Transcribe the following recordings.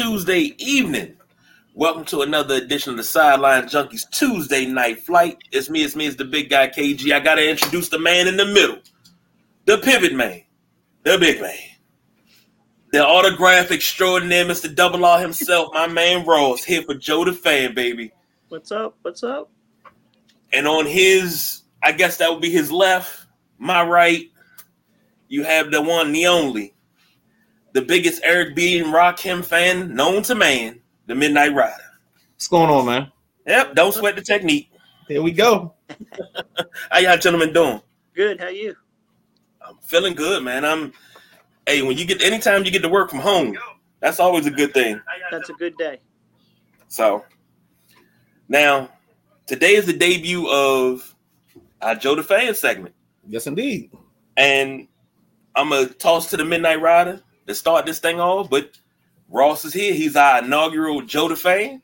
Tuesday evening. Welcome to another edition of the Sideline Junkies Tuesday Night Flight. It's me, it's me, it's the big guy KG. I gotta introduce the man in the middle, the pivot man, the big man, the autograph extraordinaire, Mr. Double R himself, my man Ross, here for Joe the fan, baby. What's up? What's up? And on his, I guess that would be his left, my right, you have the one, the only, the biggest Eric B. and Rakim fan known to man, the Midnight Rider. What's going on, man? Yep, don't sweat the technique. Here we go. How y'all gentlemen doing? Good. How you? I'm feeling good, man. I'm hey, when you get anytime you get to work from home, that's always a good thing. That's a good day. So now today is the debut of our Joe the Fan segment. Yes, indeed. And I'm gonna toss to the Midnight Rider to start this thing off, but Ross is here. He's our inaugural Joe the Fan.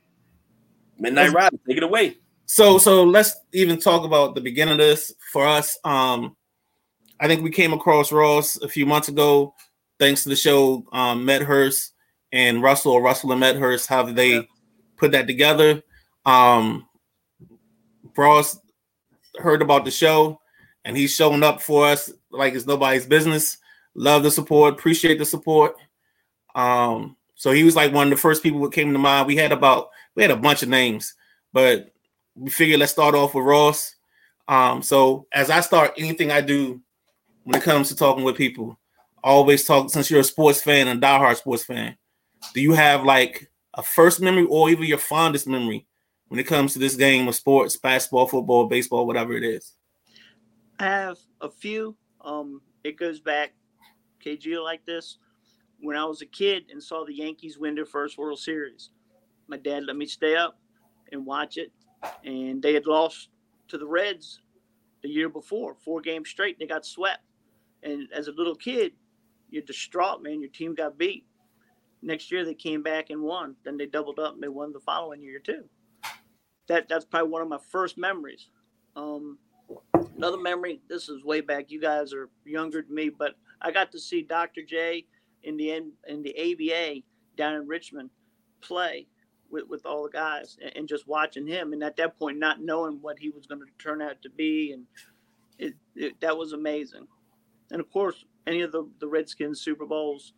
Midnight Rider, take it away. So, so let's even talk about the beginning of this for us. Um, I think we came across Ross a few months ago, thanks to the show um, Medhurst and Russell or Russell and Medhurst. How they Yeah. put that together? Um, Ross heard about the show, and he's showing up for us like it's nobody's business. Love the support, appreciate the support. Um, so he was like one of the first people that came to mind. We had about we had a bunch of names, but we figured let's start off with Ross. Um, so as I start anything I do when it comes to talking with people, I always talk since you're a sports fan and diehard sports fan. Do you have like a first memory or even your fondest memory when it comes to this game of sports, basketball, football, baseball, whatever it is? I have a few. Um, it goes back, KG like this. When I was a kid and saw the Yankees win their first World Series, my dad let me stay up and watch it. And they had lost to the Reds the year before, four games straight. They got swept. And as a little kid, you're distraught, man. Your team got beat. Next year they came back and won. Then they doubled up and they won the following year too. That that's probably one of my first memories. Um, another memory. This is way back. You guys are younger than me, but I got to see Dr. J in the in the ABA down in Richmond play with, with all the guys and, and just watching him. And at that point, not knowing what he was going to turn out to be, and it, it, that was amazing. And of course, any of the the Redskins Super Bowls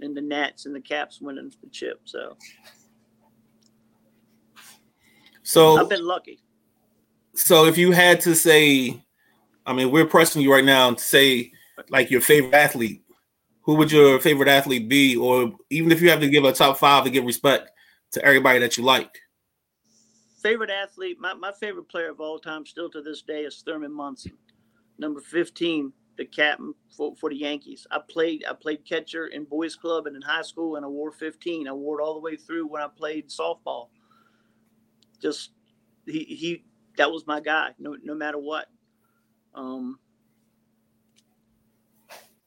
and the Nats and the Caps winning the chip. So So I've been lucky. So if you had to say, I mean, we're pressing you right now to say like your favorite athlete, who would your favorite athlete be? Or even if you have to give a top five to give respect to everybody that you like. favorite athlete, my, my favorite player of all time, still to this day, is Thurman Munson, number 15, the captain for, for the Yankees. I played I played catcher in boys club and in high school, and I wore 15. I wore it all the way through when I played softball. Just he he that was my guy, no no matter what. Um,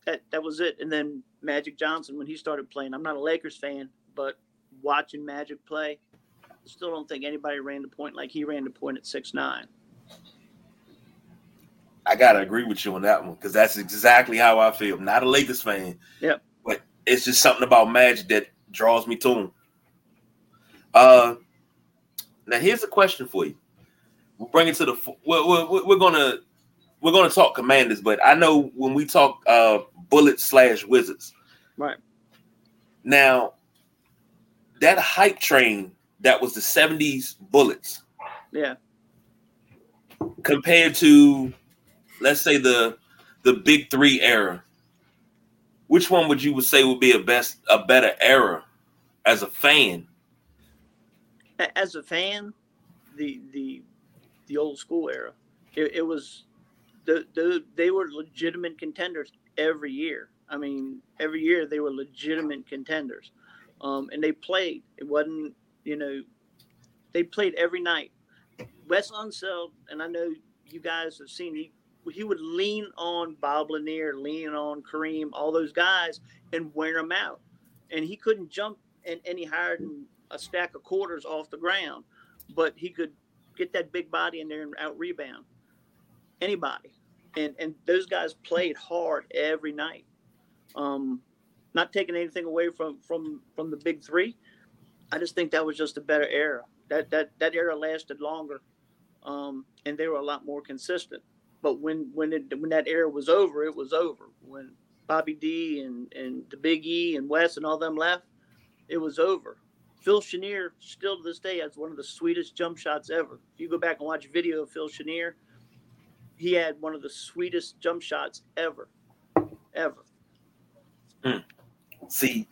that that was it. And then Magic Johnson when he started playing. I'm not a Lakers fan, but watching Magic play, still don't think anybody ran the point like he ran the point at six nine. I gotta agree with you on that one because that's exactly how I feel. Not a Lakers fan, Yep. but it's just something about Magic that draws me to him. Uh, now here's a question for you. We'll bring it to the. We're, we're, we're gonna we're gonna talk Commanders, but I know when we talk uh Bullets slash Wizards. Right. Now, that hype train that was the '70s Bullets Yeah. compared to let's say the the big three era which one would you would say would be a best a better era as a fan As a fan, the the the old school era, it, it was the, the they were legitimate contenders every year. I mean, every year they were legitimate contenders, um, and they played. It wasn't you know, they played every night. Wes Unseld, and I know you guys have seen he he would lean on Bob Lanier, lean on Kareem, all those guys, and wear them out. And he couldn't jump any, any higher than a stack of quarters off the ground, but he could get that big body in there and out rebound anybody. And and those guys played hard every night. Um, not taking anything away from from from the big three. I just think that was just a better era. That that that era lasted longer, um, and they were a lot more consistent. But when when it when that era was over, it was over. When Bobby D and and the Big E and Wes and all them left, it was over. Phil Chenier still to this day has one of the sweetest jump shots ever. If you go back and watch video of Phil Chenier, he had one of the sweetest jump shots ever, ever. Mm. See,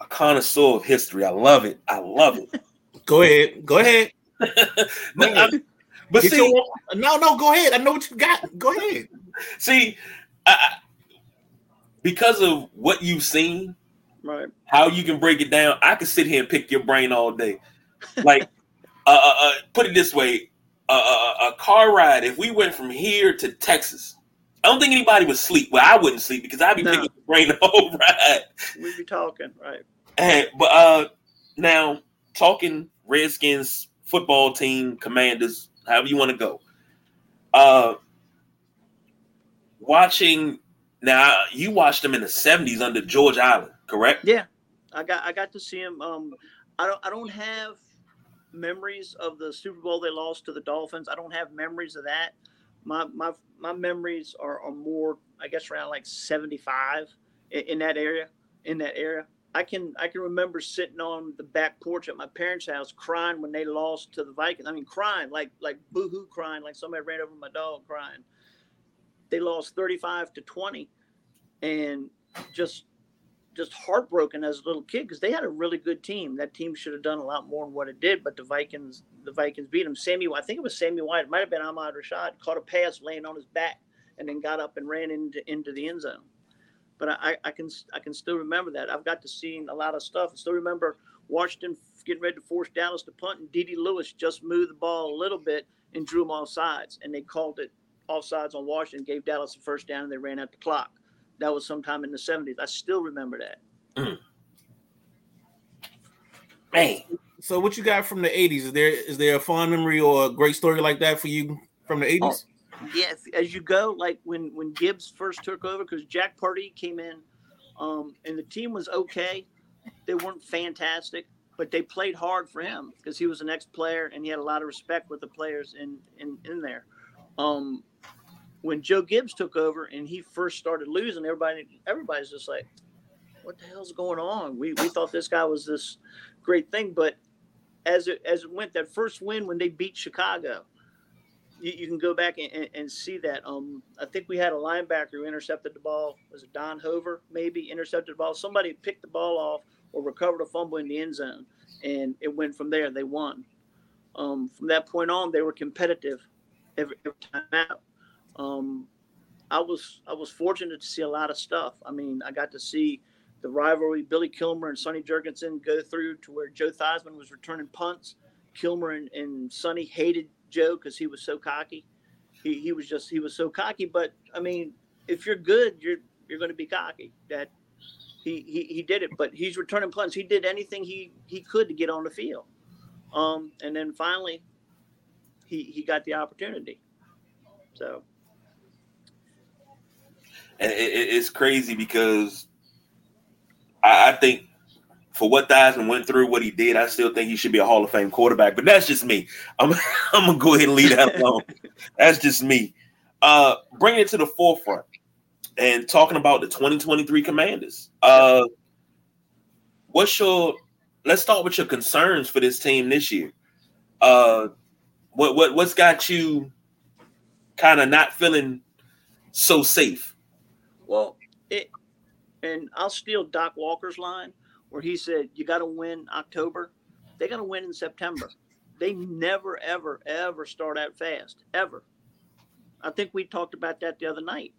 a connoisseur of history. I love it. I love it. go ahead. Go ahead. no, but Get see, your- no, no, go ahead. I know what you got. Go ahead. see, I, I- because of what you've seen, Right. how you can break it down, I could sit here and pick your brain all day. Like, uh, uh, uh, put it this way: uh, a car ride. If we went from here to Texas, I don't think anybody would sleep. Well, I wouldn't sleep because I'd be No. picking your brain the whole ride. We'd be talking, right? And, but uh, now talking Redskins football team, Commanders, however you want to go. Uh, watching now, you watched them in the '70s under George Allen, correct? Yeah, I got I got to see him. Um, I don't I don't have memories of the Super Bowl they lost to the Dolphins. I don't have memories of that. My my my memories are, are more I guess around like seventy five in, in that area in that area. I can I can remember sitting on the back porch at my parents' house crying when they lost to the Vikings. I mean crying like like boohoo crying like somebody ran over my dog crying. They lost thirty five to twenty, and just just heartbroken as a little kid because they had a really good team. That team should have done a lot more than what it did, but the Vikings, the Vikings beat them. Sammy, I think it was Sammy White. It might have been Ahmad Rashad caught a pass laying on his back and then got up and ran into into the end zone. But I, I can I can still remember that. I've got to see a lot of stuff. I still remember Washington getting ready to force Dallas to punt, and D.D. Lewis just moved the ball a little bit and drew them off sides, and they called it offsides on Washington, gave Dallas a first down, and they ran out the clock. That was sometime in the 70s. I still remember that. Man, So, what you got from the '80s? Is there is there a fond memory or a great story like that for you from the '80s? Yeah, as you go, like when when Gibbs first took over, because Jack Pardee came in, um, and the team was okay. They weren't fantastic, but they played hard for him because he was an ex player and he had a lot of respect with the players in in, in there. Um, when Joe Gibbs took over and he first started losing, everybody everybody's just like, "What the hell's going on?" We we thought this guy was this great thing, but as it as it went, that first win when they beat Chicago, you, you can go back and, and, and see that. Um, I think we had a linebacker who intercepted the ball. Was it Don Hover? Maybe intercepted the ball. Somebody picked the ball off or recovered a fumble in the end zone, and it went from there. They won. Um, from that point on, they were competitive every, every time out. Um, I was I was fortunate to see a lot of stuff. I mean, I got to see the rivalry Billy Kilmer and Sonny Jurgensen go through to where Joe Theismann was returning punts. Kilmer and, and Sonny hated Joe because he was so cocky. He, he was just he was so cocky. But I mean, if you're good, you're you're going to be cocky. That he, he he did it. But he's returning punts. He did anything he he could to get on the field. Um, and then finally, he he got the opportunity. So and it, it- it's crazy because I, I think for what Theismann went through, what he did, I still think he should be a Hall of Fame quarterback. But that's just me. I'm I'm gonna go ahead and leave that alone. that's just me. Uh, bringing it to the forefront and talking about the 2023 Commanders. Uh, what's your? Let's start with your concerns for this team this year. Uh, what what what's got you kind of not feeling so safe? Well, it, and I'll steal Doc Walker's line where he said, "You got to win October. They got to win in September. They never, ever, ever start out fast, ever. I think we talked about that the other night.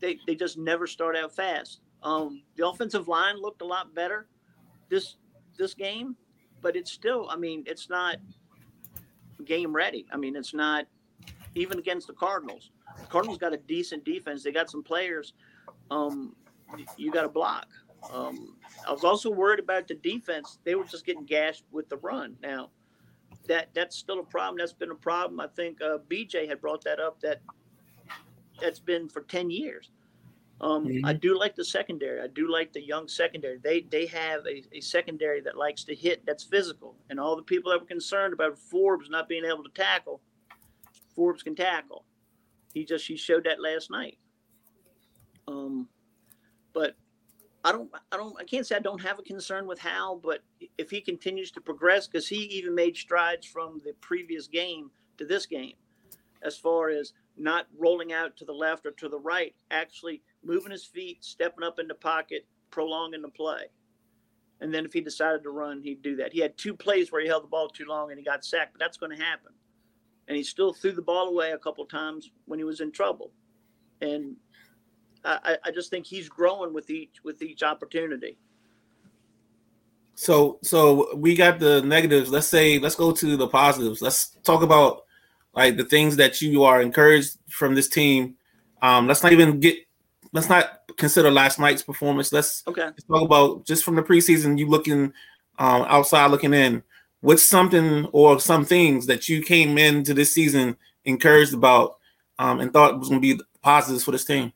They they just never start out fast. Um, the offensive line looked a lot better this this game, but it's still. I mean, it's not game ready. I mean, it's not even against the Cardinals. The Cardinals got a decent defense. They got some players. Um, you got to block. Um, I was also worried about the defense. They were just getting gashed with the run. Now, that that's still a problem. That's been a problem. I think uh, BJ had brought that up. That that's been for ten years. Um, Mhm. I do like the secondary. I do like the young secondary. They they have a, a secondary that likes to hit. That's physical. And all the people that were concerned about Forbes not being able to tackle, Forbes can tackle. He just he showed that last night. Um, but I don't I don't I can't say I don't have a concern with Hal, but if he continues to progress, because he even made strides from the previous game to this game, as far as not rolling out to the left or to the right, actually moving his feet, stepping up in the pocket, prolonging the play. And then if he decided to run, he'd do that. He had two plays where he held the ball too long and he got sacked, but that's going to happen. And he still threw the ball away a couple times when he was in trouble. And I, I just think he's growing with each with each opportunity. So so we got the negatives. Let's say let's go to the positives. Let's talk about like the things that you are encouraged from this team. Um, let's not even get let's not consider last night's performance. Let's, Okay. let's talk about just from the preseason. You looking um, outside, looking in. What's something or some things that you came into this season encouraged about um, and thought was going to be positives for this team?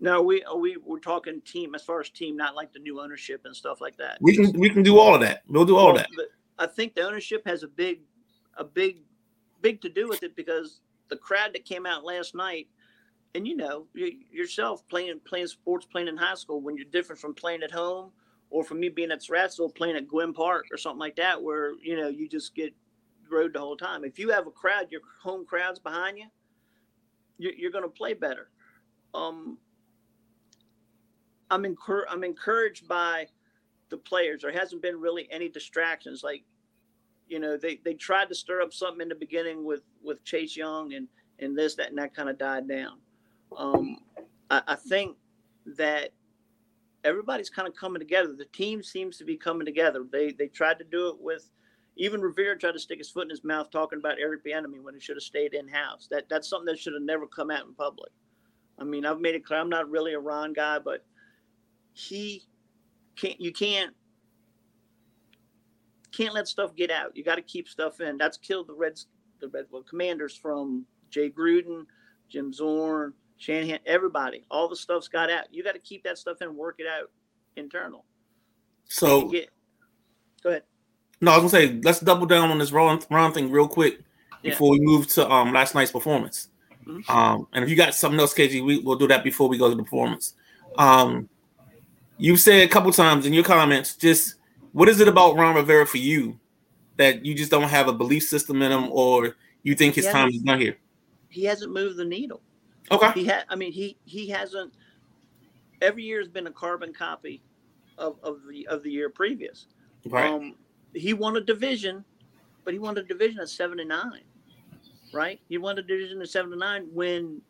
No, we we we're talking team as far as team, not like the new ownership and stuff like that. We can we can do all of that. We'll do all Well, of that. I think the ownership has a big, a big, big to do with it because the crowd that came out last night, and you know you, yourself playing playing sports, playing in high school, when you're different from playing at home, or from me being at Surrattsville playing at Gwynn Park or something like that, where you know you just get rode the whole time. If you have a crowd, your home crowd's behind you, you're, you're going to play better. Um, I'm encour- I'm encouraged by the players. There hasn't been really any distractions. Like, you know, they, they tried to stir up something in the beginning with, with Chase Young and, and this, that, and that kind of died down. Um, I, I think that everybody's kind of coming together. The team seems to be coming together. They they tried to do it with even Rivera tried to stick his foot in his mouth talking about Eric Bieniemy when he should have stayed in house. That that's something that should have never come out in public. I mean, I've made it clear I'm not really a Ron guy, but he can't you can't can't let stuff get out. You got to keep stuff in. That's killed the Reds, the Red well, Commanders from Jay Gruden, Jim Zorn, Shanahan, everybody. All the stuff's got out. You got to keep that stuff in, work it out internal. So get, go ahead. No, I was gonna say let's double down on this Ron, Ron thing real quick Yeah. before we move to um last night's performance. Mhm. Um, and if you got something else, KG, we, we'll do that before we go to the performance. Um, you said a couple times in your comments, just what is it about Ron Rivera for you that you just don't have a belief system in him, or you think his time is not here? He hasn't moved the needle. Okay, He had. I mean, he he hasn't. Every year has been a carbon copy of, of the of the year previous. right. Um, he won a division, but he won a division at seven and nine, right? He won a division at seven and nine when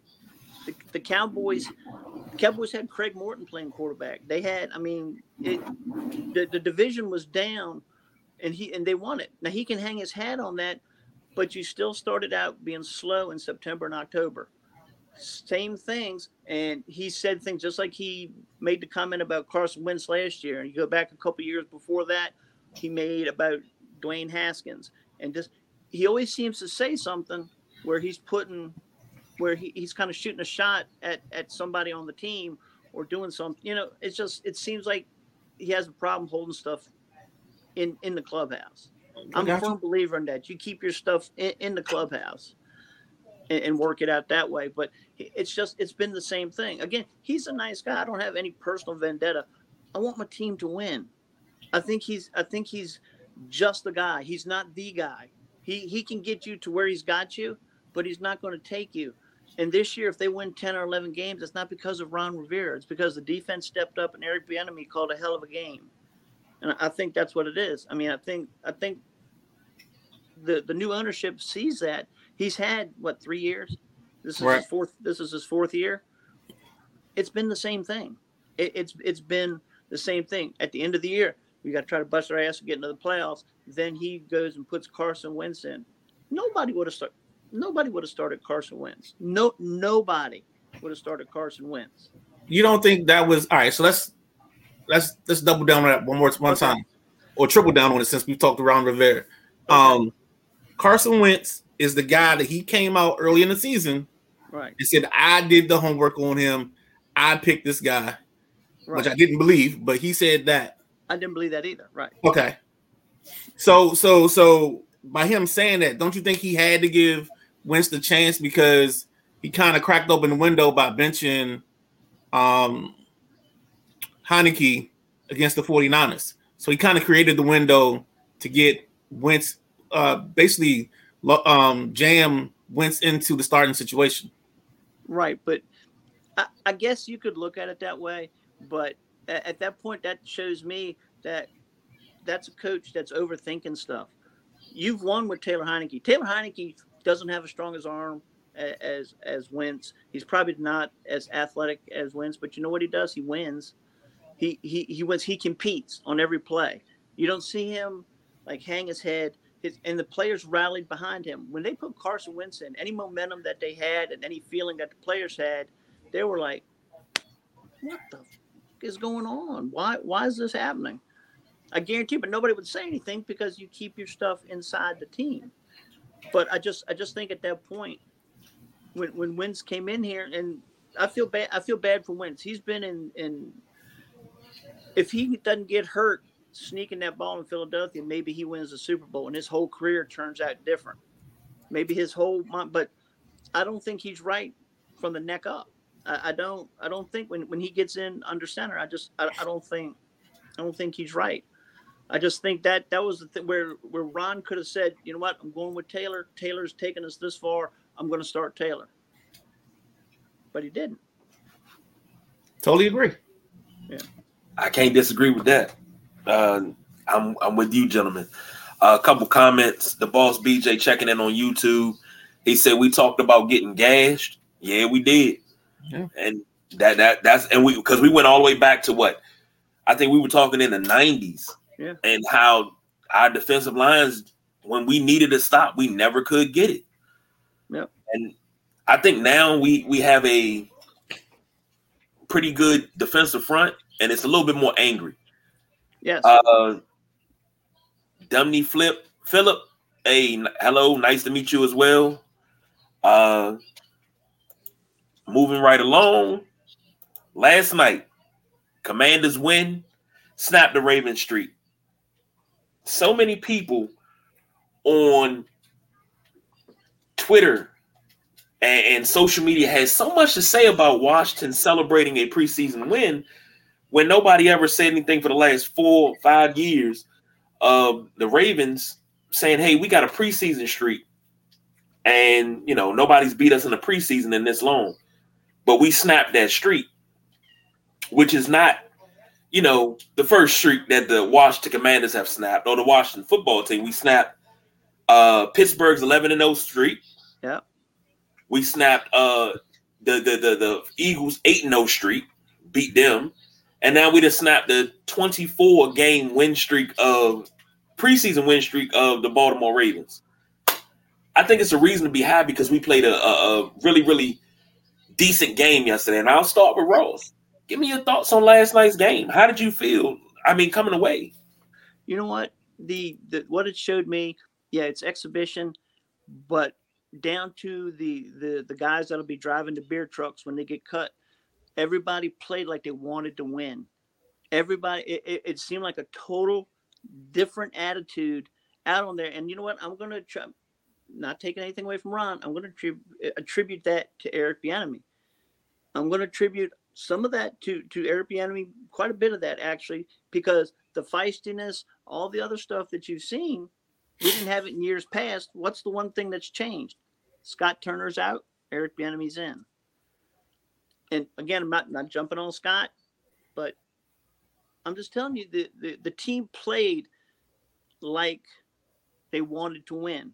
the, the Cowboys, the Cowboys had Craig Morton playing quarterback. They had, I mean, it, the the division was down, and he and they won it. Now he can hang his hat on that, but you still started out being slow in September and October. Same things, and he said things just like he made the comment about Carson Wentz last year. And you go back a couple years before that, he made about Dwayne Haskins, and just he always seems to say something where he's putting, where he, he's kind of shooting a shot at at somebody on the team or doing something. You know, it's just it seems like he has a problem holding stuff in in the clubhouse. I'm a firm believer in that. You keep your stuff in, in the clubhouse and, and work it out that way. But it's just it's been the same thing. Again, he's a nice guy. I don't have any personal vendetta. I want my team to win. I think he's I think he's just the guy. He's not the guy. He he can get you to where he's got you, but he's not going to take you. And this year, if they win 10 or 11 games, it's not because of Ron Rivera. It's because the defense stepped up and Eric Bieniemy called a hell of a game. And I think that's what it is. I mean, I think I think the the new ownership sees that. He's had what three years. This is Right. his fourth. This is his fourth year. It's been the same thing. It, it's it's been the same thing. At the end of the year, we got to try to bust our ass to get into the playoffs. Then he goes and puts Carson Wentz in. Nobody would have started. Nobody would have started Carson Wentz. No, nobody would have started Carson Wentz. You don't think that was all right? So let's let's let's double down on that one more one Okay. time, or triple down on it since we've talked around Rivera. Um, Carson Wentz is the guy that he came out early in the season Right. and said, "I did the homework on him. I picked this guy, Right. which I didn't believe, but he said that. I didn't believe that either. Right. Okay. So so so by him saying that, don't you think he had to give Wentz the chance because he kind of cracked open the window by benching um Heinicke against the 49ers. So he kind of created the window to get Wentz uh basically um jam Wentz into the starting situation. Right. But I, I guess you could look at it that way. But at, at that point, that shows me that that's a coach that's overthinking stuff. You've won with Taylor Heinicke. Taylor Heinicke doesn't have as strong as arm as as Wentz. He's probably not as athletic as Wentz, but you know what he does? He wins. He he he wins. He competes on every play. You don't see him like hang his head. His, and the players rallied behind him when they put Carson Wentz in. Any momentum that they had and any feeling that the players had, they were like, "What the f- is going on? Why why is this happening?" I guarantee, but nobody would say anything because you keep your stuff inside the team. But I just I just think at that point, when when Wentz came in here, and I feel bad I feel bad for Wentz. He's been in in if he doesn't get hurt sneaking that ball in Philadelphia, maybe he wins the Super Bowl and his whole career turns out different. Maybe his whole but I don't think he's right from the neck up. I, I don't I don't think when, when he gets in under center, I just I, I don't think I don't think he's right. I just think that that was the thing where where Ron could have said, you know what, I'm going with Taylor. Taylor's taken us this far. I'm going to start Taylor, but he didn't. Totally agree. Yeah, I can't disagree with that. Uh, I'm I'm with you, gentlemen. a couple comments. The boss BJ checking in on YouTube. He said we talked about getting gashed. Yeah, we did. Yeah. And that that that's and we because we went all the way back to what I think we were talking in the 90s. Yeah. And how our defensive lines, when we needed a stop, we never could get it. Yep. And I think now we we have a pretty good defensive front, and it's a little bit more angry. Yes. Uh, Dumney Flip Philip. Hey, hello, nice to meet you as well. Uh, moving right along. Last night, Commanders win, snap the Raven streak. So many people on Twitter and, and social media has so much to say about Washington celebrating a preseason win when nobody ever said anything for the last four, five years of the Ravens saying, "Hey, we got a preseason streak, and you know nobody's beat us in the preseason in this long, but we snapped that streak, which is not, you know, the first streak that the Washington Commanders have snapped or the Washington football team. We snapped uh, Pittsburgh's eleven and zero streak. Yeah. we snapped uh, the the the the Eagles eight and zero streak, beat them." And now we just snapped the 24 game win streak of preseason win streak of the Baltimore Ravens. I think it's a reason to be happy because we played a, a, a really, really decent game yesterday. And I'll start with Ross. Give me your thoughts on last night's game. How did you feel? I mean, coming away. you know what the, the what it showed me yeah it's exhibition but down to the the the guys that'll be driving the beer trucks when they get cut everybody played like they wanted to win everybody it, it, it seemed like a total different attitude out on there and you know what i'm gonna try not taking anything away from ron i'm gonna attrib- attribute that to eric bieniemy i'm gonna attribute some of that to to eric bieniemy quite a bit of that actually because the feistiness, all the other stuff that you've seen, we didn't have it in years past. What's the one thing that's changed? Scott Turner's out, Eric Bieniemy's in. And again, I'm not not jumping on Scott, but I'm just telling you the, the, the team played like they wanted to win.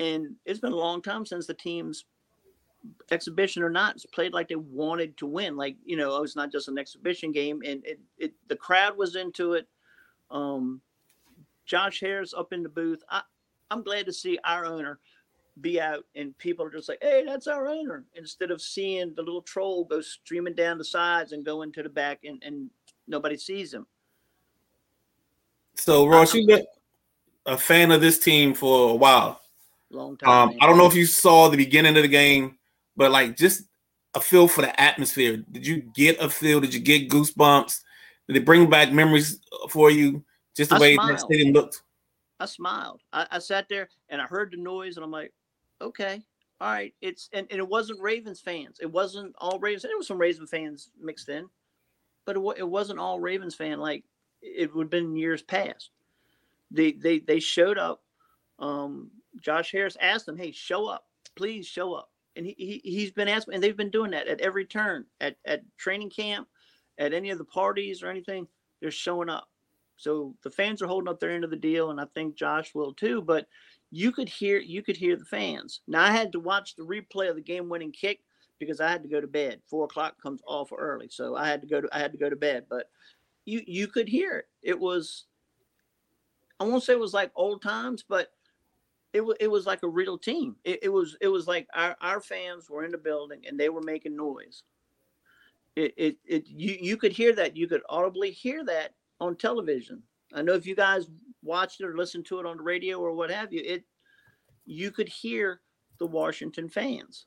And it's been a long time since the team's exhibition or not it's played like they wanted to win like you know it's not just an exhibition game and it, it the crowd was into it um josh harris up in the booth i i'm glad to see our owner be out and people are just like hey that's our owner instead of seeing the little troll go streaming down the sides and go into the back and, and nobody sees him So, Ross, you've been a fan of this team for a while. long time Um. I don't know if you saw the beginning of the game, but like just a feel for the atmosphere? Did you get a feel? Did you get goosebumps? Did it bring back memories for you? Just the I way smiled. that stadium looked. I smiled. I, I sat there and I heard the noise, and I'm like, okay, all right. It's and, and it wasn't Ravens fans. It wasn't all Ravens. There was some Ravens fans mixed in, but it, it wasn't all Ravens fan like it would have been years past. They they they showed up. Um, Josh Harris asked them, "Hey, show up, please show up." And he, he he's been asked, and they've been doing that at every turn at at training camp, at any of the parties or anything. They're showing up. So the fans are holding up their end of the deal, and I think Josh will too. But you could hear you could hear the fans. Now I had to watch the replay of the game-winning kick because I had to go to bed. Four o'clock comes awful early, so I had to go to I had to go to bed. But you you could hear it. It was I won't say it was like old times, but it was it was like a real team. It, it was it was like our, our fans were in the building and they were making noise. It, it it you you could hear that. You could audibly hear that on television. I know if you guys watched it or listened to it on the radio or what have you, it you could hear the Washington fans.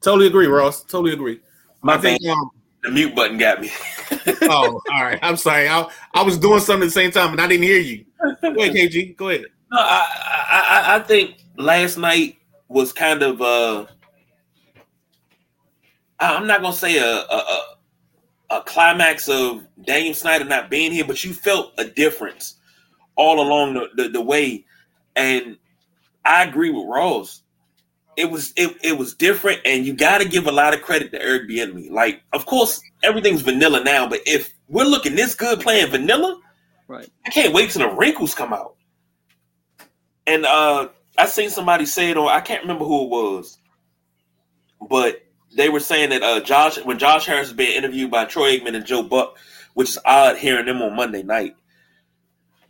Totally agree, Ross. Totally agree. My I think. Um, The mute button got me. oh, all right. I'm sorry. I, I was doing something at the same time and I didn't hear you. Go ahead, KG. Go ahead. No, I, I I- think last night was kind of uh I'm not gonna say a a, a a climax of Daniel Snyder not being here, but you felt a difference all along the, the, the way. And I agree with Ross. It was it, it was different, and you got to give a lot of credit to Eric Bieniemy. Like, of course, everything's vanilla now, but if we're looking this good playing vanilla, Right. I can't wait till the wrinkles come out. And uh I seen somebody say it on I can't remember who it was, but they were saying that uh Josh when Josh Harris was being interviewed by Troy Aikman and Joe Buck, which is odd hearing them on Monday night.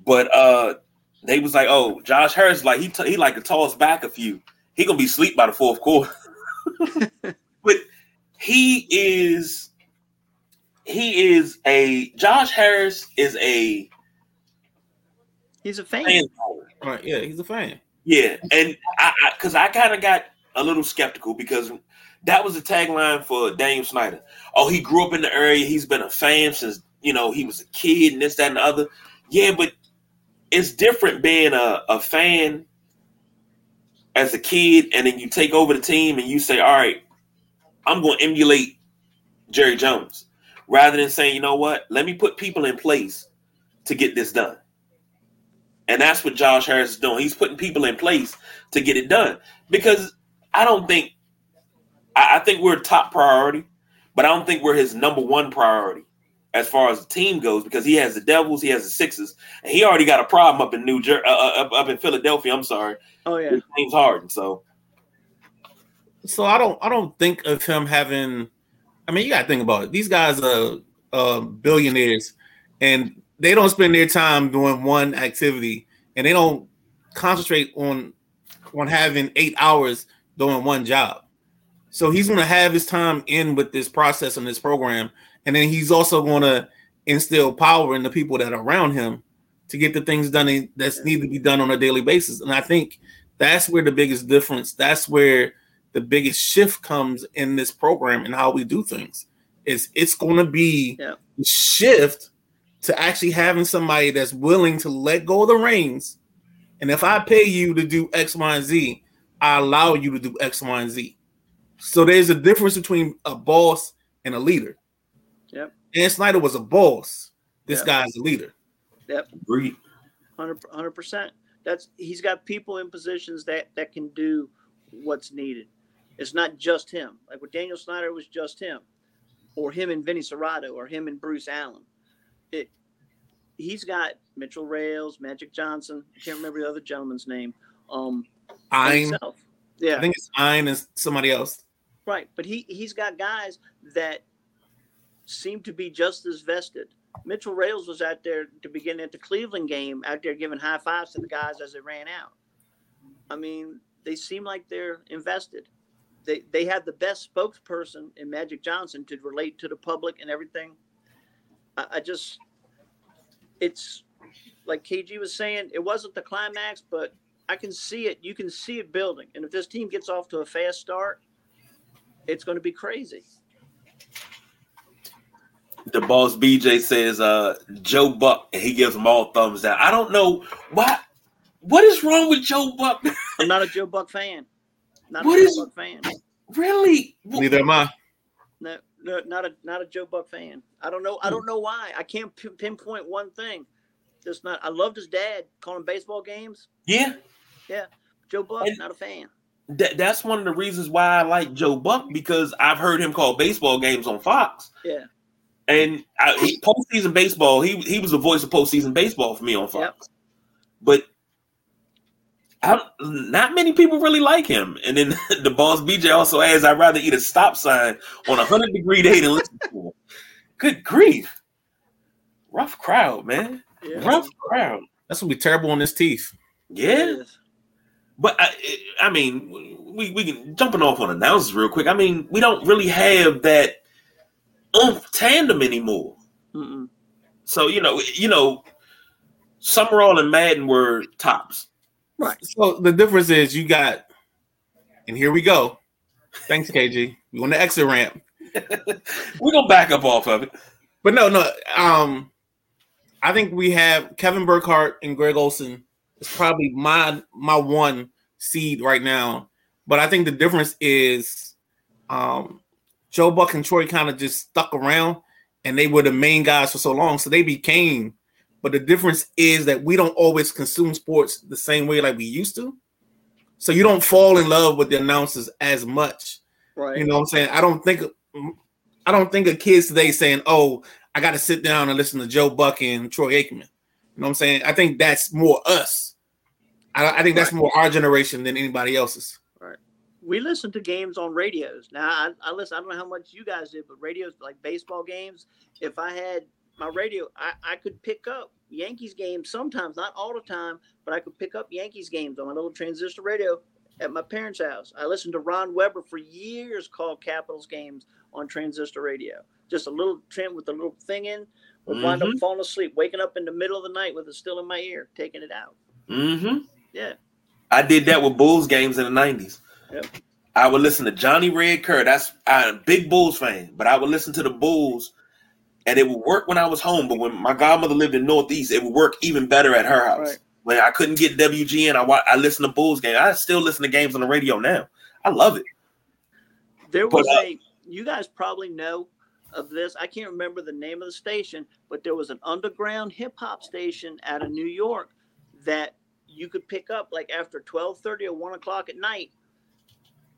But uh they was like, oh, Josh Harris like he t- he like to toss back a few. He gonna be asleep by the fourth quarter. but he is he is a Josh Harris is a He's a fan. fan. All right. Yeah, he's a fan. Yeah, and I because I, kind of got a little skeptical because that was the tagline for Daniel Snyder. Oh, he grew up in the area. He's been a fan since you know he was a kid and this, that, and the other. Yeah, but it's different being a, a fan as a kid, and then you take over the team and you say, "All right, I'm going to emulate Jerry Jones," rather than saying, "You know what? Let me put people in place to get this done." And that's what Josh Harris is doing. He's putting people in place to get it done. Because I don't think I, I think we're top priority, but I don't think we're his number one priority as far as the team goes. Because he has the Devils, he has the Sixers, and he already got a problem up in New Jersey, uh, uh, up, up in Philadelphia. I'm sorry, Oh yeah. with James Harden. So So I don't I don't think of him having I mean you gotta think about it. These guys are uh billionaires and they don't spend their time doing one activity and they don't concentrate on on having eight hours doing one job. So he's gonna have his time in with this process and this program, and then he's also gonna instill power in the people that are around him to get the things done that's need to be done on a daily basis. And I think that's where the biggest difference, that's where the biggest shift comes in this program and how we do things. Is it's gonna be Yeah. shift to actually having somebody that's willing to let go of the reins. And if I pay you to do X, Y, and Z, I allow you to do X, Y, and Z. So there's a difference between a boss and a leader. Yep. Dan Snyder was a boss. This Yep. guy's a leader. Yep. agreed. 100 percent. That's he's got people in positions that that can do what's needed. It's not just him. Like with Daniel Snyder, it was just him, or him and Vinny Cerrato, or him and Bruce Allen. It. He's got Mitchell Rales, Magic Johnson. I can't remember the other gentleman's name. Um, I'm himself. I think it's Ein and somebody else. right. But he he's got guys that seem to be just as vested. Mitchell Rales was out there to begin at the Cleveland game, out there giving high fives to the guys as they ran out. I mean, they seem like they're invested. They they have the best spokesperson in Magic Johnson to relate to the public and everything. I, I just, it's like KG was saying, it wasn't the climax, but I can see it. You can see it building. And if this team gets off to a fast start, it's going to be crazy. The boss BJ says uh Joe Buck and he gives them all thumbs down. I don't know why what is wrong with Joe Buck? I'm not a Joe Buck fan. Not What a Joe Buck fan. really? Neither am I. No, no, not a not a Joe Buck fan. I don't know. I don't know why. I can't p- pinpoint one thing. Just not. I loved his dad calling baseball games. Yeah. Yeah. Joe Buck, And- not a fan. That, that's one of the reasons why I like Joe Buck because I've heard him call baseball games on Fox. Yeah. And I, he, postseason baseball, he he was the voice of postseason baseball for me on Fox. But I, not many people really like him. And then the boss BJ also adds, "I'd rather eat a stop sign on a hundred degree day than listen to him." Good grief! Rough crowd, man. Yeah. Rough crowd. That's gonna be terrible on his teeth. Yeah. But I, I mean, we we can jumping off on announcers real quick. I mean, we don't really have that oomph tandem anymore. Mm-mm. So you know, you know, Summerall and Madden were tops. Right. So the difference is you got, and here we go. Thanks, KG. You on the exit ramp. We're gonna back up off of it. But no, no. Um, I think we have Kevin Burkhardt and Greg Olsen. It's probably my my one seed right now. But I think the difference is, um, Joe Buck and Troy kind of just stuck around, and they were the main guys for so long, so they became. But the difference is that we don't always consume sports the same way like we used to. So you don't fall in love with the announcers as much. Right. You know what I'm saying? I don't think I don't think of kids today saying, "Oh, I got to sit down and listen to Joe Buck and Troy Aikman." You know what I'm saying? I think that's more us. I, I think that's Right. more our generation than anybody else's. We listen to games on radios. Now I, I listen. I don't know how much you guys did, but radios like baseball games. If I had my radio, I, I could pick up Yankees games sometimes, not all the time, but I could pick up Yankees games on my little transistor radio at my parents' house. I listened to Ron Weber for years call Capitals games on transistor radio. Just a little trim with a little thing in. Would wind up falling asleep, waking up in the middle of the night with it still in my ear, taking it out. Mm-hmm. Yeah. I did that with Bulls games in the nineties. Yep. I would listen to Johnny Red Kerr. That's I'm a big Bulls fan, but I would listen to the Bulls, and it would work when I was home. But when my godmother lived in Northeast, it would work even better at her house. Right. When I couldn't get WGN, I wa- I listened to Bulls game. I still listen to games on the radio now. I love it. There But, was uh, a you guys probably know of this. I can't remember the name of the station, but there was an underground hip hop station out of New York that you could pick up like after twelve thirty or one o'clock at night,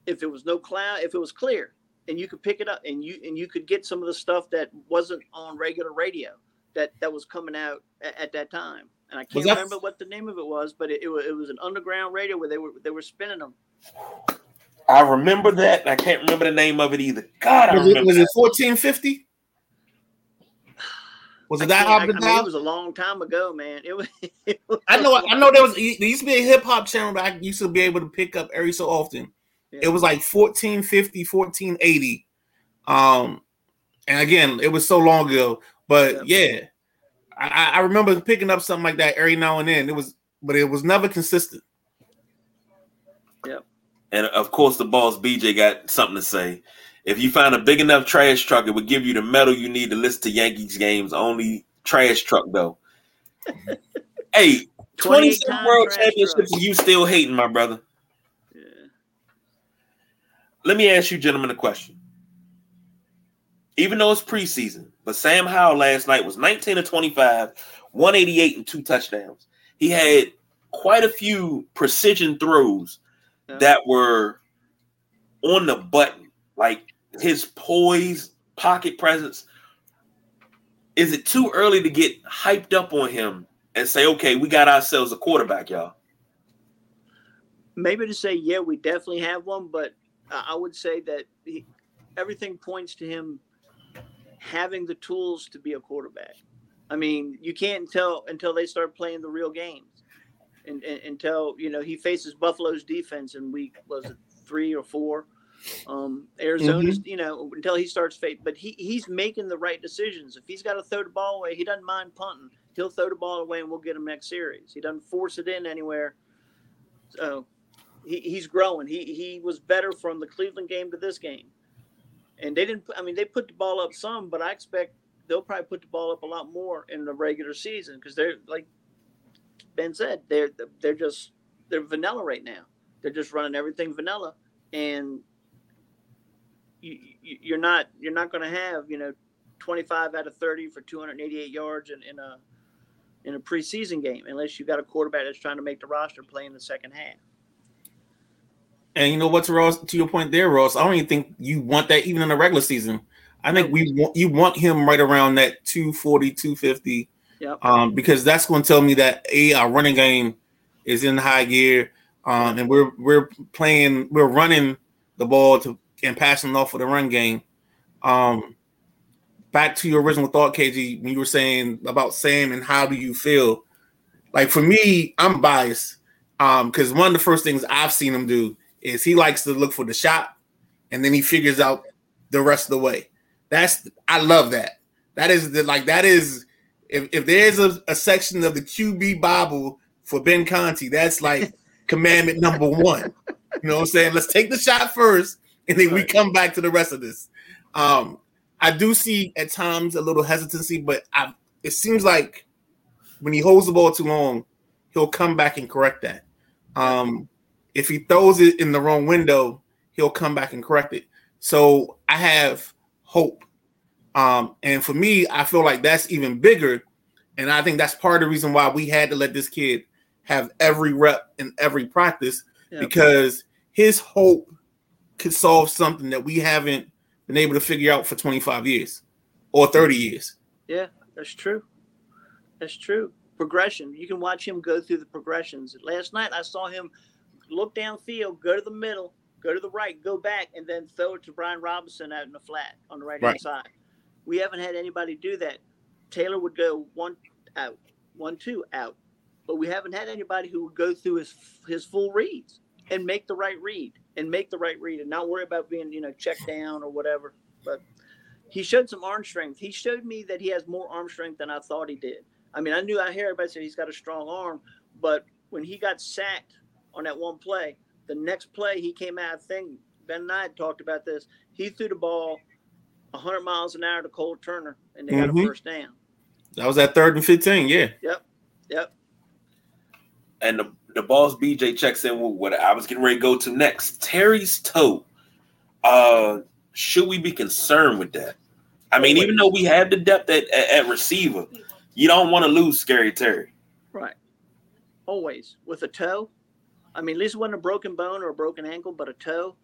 if it was no cloud, if it was clear, and you could pick it up and you and you could get some of the stuff that wasn't on regular radio that that was coming out at, at that time. And I can't remember what the name of it was, but it, it was it was an underground radio where they were they were spinning them. I remember that. I can't remember the name of it either. God, I Was it, was that. it 1450? Was it that hop I, I mean, it was a long time ago, man. It was. It was I know, I know there was there used to be a hip hop channel that I used to be able to pick up every so often. Yeah. It was like 1450, 1480. Um, and again, it was so long ago, but yeah, I, I- I remember picking up something like that every now and then. It was, but it was never consistent. And of course, the boss BJ got something to say. If you find a big enough trash truck, it would give you the metal you need to listen to Yankees games. Only trash truck though. hey, 28 27 world championships, and you still hating, my brother. Let me ask you, gentlemen, a question. Even though it's preseason, but Sam Howell last night was 19 to 25, 188 and two touchdowns. He had quite a few precision throws Yeah. that were on the button, like his poise, pocket presence. Is it too early to get hyped up on him and say, okay, we got ourselves a quarterback, y'all? Maybe to say, yeah, we definitely have one, but I would say that he, everything points to him having the tools to be a quarterback. I mean, you can't tell until they start playing the real games, and, and until you know he faces Buffalo's defense in week was it three or four. Um, Arizona's, you know, until he starts fate, but he he's making the right decisions. If he's got to throw the ball away, he doesn't mind punting. He'll throw the ball away, and we'll get him next series. He doesn't force it in anywhere. So he, he's growing. He he was better from the Cleveland game to this game, and they didn't. I mean, they put the ball up some, but I expect they'll probably put the ball up a lot more in the regular season because they're like Ben said, they're they're just they're vanilla right now. They're just running everything vanilla, and you, you're not you're not going to have you know 25 out of 30 for 288 yards in, in a in a preseason game unless you've got a quarterback that's trying to make the roster play in the second half. And you know what's Ross? To your point there, Ross, I don't even think you want that even in the regular season. I think we want you want him right around that 240, 250. Yep. Um, because that's going to tell me that a our running game is in high gear, um, and we're we're playing we're running the ball to and passing off of the run game. Um, back to your original thought, KG, when you were saying about Sam and how do you feel? Like for me, I'm biased um, because one of the first things I've seen him do is he likes to look for the shot, and then he figures out the rest of the way. That's I love that. That is the like that is if, if there's a, a section of the QB Bible for Ben Conti, that's like commandment number one. You know what I'm saying? Let's take the shot first, and then we come back to the rest of this. Um, I do see at times a little hesitancy, but I, it seems like when he holds the ball too long, he'll come back and correct that. Um, if he throws it in the wrong window, he'll come back and correct it. So I have hope. Um, and for me, I feel like that's even bigger. And I think that's part of the reason why we had to let this kid have every rep in every practice yeah. because his hope could solve something that we haven't been able to figure out for 25 years or 30 years. Yeah, that's true. That's true. Progression. You can watch him go through the progressions. Last night I saw him look downfield, go to the middle, go to the right, go back, and then throw it to Brian Robinson out in the flat on the right hand right. side. We haven't had anybody do that. Taylor would go one out, one two out, but we haven't had anybody who would go through his his full reads and make the right read and make the right read and not worry about being you know checked down or whatever. But he showed some arm strength. He showed me that he has more arm strength than I thought he did. I mean, I knew I hear everybody say he's got a strong arm, but when he got sacked on that one play, the next play he came out. I think Ben and I had talked about this. He threw the ball 100 miles an hour to Cole Turner, and they got mm-hmm. a first down. That was at third and 15. Yeah. Yep. Yep. And the, the boss BJ checks in with what I was getting ready to go to next. Terry's toe. Uh, should we be concerned with that? I mean, even though we have the depth at, at, at receiver, you don't want to lose Scary Terry. Right. Always with a toe. I mean, at least it wasn't a broken bone or a broken ankle, but a toe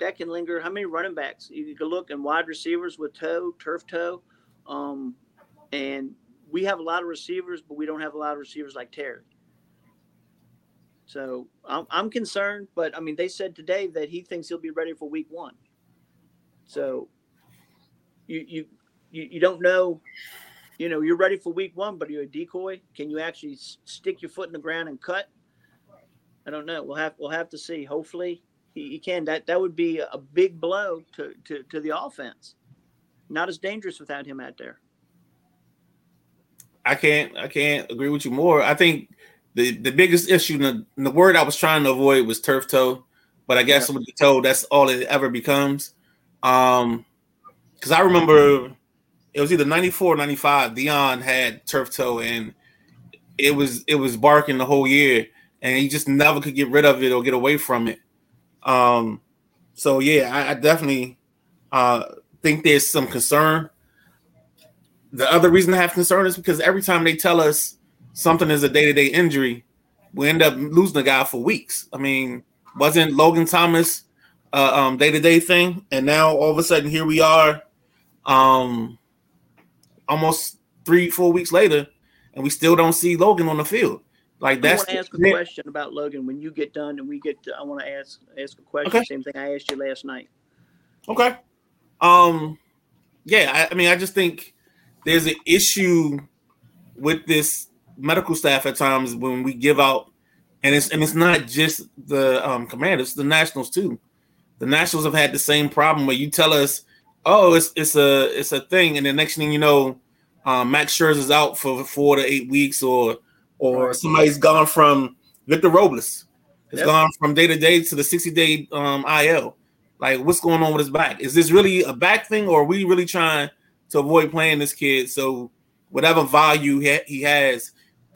that can linger. How many running backs you can look and wide receivers with toe, turf toe, um, and we have a lot of receivers, but we don't have a lot of receivers like Terry. So I'm, I'm concerned, but I mean, they said today that he thinks he'll be ready for week one. So you you you, you don't know, you know, you're ready for week one, but you're a decoy. Can you actually stick your foot in the ground and cut? I don't know. We'll have we'll have to see. Hopefully he, he can. That that would be a big blow to, to to the offense. Not as dangerous without him out there. I can't I can't agree with you more. I think the the biggest issue, the, the word I was trying to avoid was turf toe, but I guess yeah. with the toe, that's all it ever becomes. Um, because I remember it was either 94 or 95. Deion had turf toe, and it was it was barking the whole year, and he just never could get rid of it or get away from it. Um, so yeah, I, I definitely uh think there's some concern. The other reason I have concern is because every time they tell us something is a day-to-day injury, we end up losing a guy for weeks. I mean, wasn't Logan Thomas uh, um, day-to-day thing, and now all of a sudden here we are, um, almost three, four weeks later, and we still don't see Logan on the field. Like that's. I want to ask a question about Logan when you get done, and we get. To, I want to ask ask a question. Okay. Same thing I asked you last night. Okay. Um. Yeah, I, I mean, I just think there's an issue with this medical staff at times when we give out, and it's and it's not just the um, commanders, the nationals too. The nationals have had the same problem where you tell us, "Oh, it's it's a it's a thing," and the next thing you know, um, Max Scherzer's out for four to eight weeks, or or right. somebody's gone from Victor Robles It's Yep. gone from day to day to the 60 day um, IL. Like, what's going on with his back? Is this really a back thing, or are we really trying to avoid playing this kid so whatever value he, he has,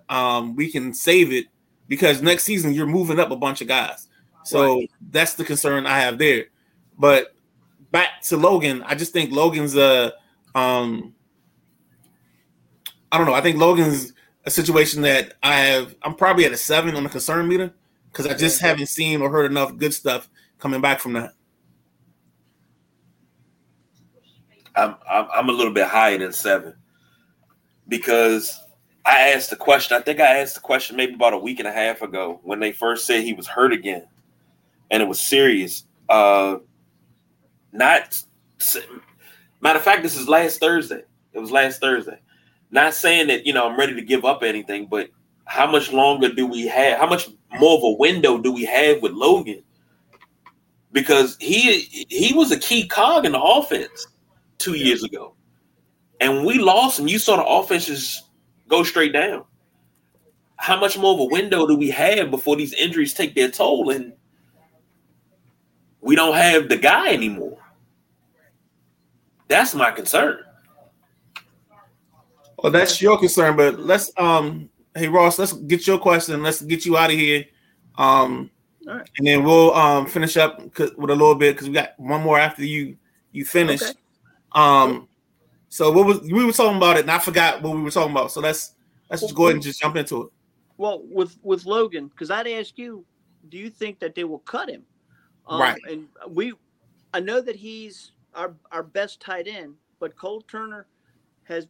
um, we can save it because next season you're moving up a bunch of guys. So that's the concern I have there. But back to Logan, I just think Logan's a, um, I don't know. I think Logan's a situation that I have. I'm probably at a seven on the concern meter because I just haven't seen or heard enough good stuff coming back from that. I'm, I'm I'm a little bit higher than seven because I asked the question. I think I asked the question maybe about a week and a half ago when they first said he was hurt again, and it was serious. Uh, not matter of fact, this is last Thursday. It was last Thursday. Not saying that you know I'm ready to give up anything, but how much longer do we have? How much more of a window do we have with Logan? Because he he was a key cog in the offense two years ago. And we lost him, you saw the offenses go straight down. How much more of a window do we have before these injuries take their toll and we don't have the guy anymore? That's my concern. Well, that's your concern, but let's um hey Ross, let's get your question. Let's get you out of here. Um right. and then we'll um finish up with a little bit because we got one more after you you finish. Okay. Um so what was we were talking about it and I forgot what we were talking about. So let's let's just go ahead and just jump into it. Well, with with Logan, because I'd ask you, do you think that they will cut him? Um, Right. And we, I know that he's our our best tight end, but Cole Turner has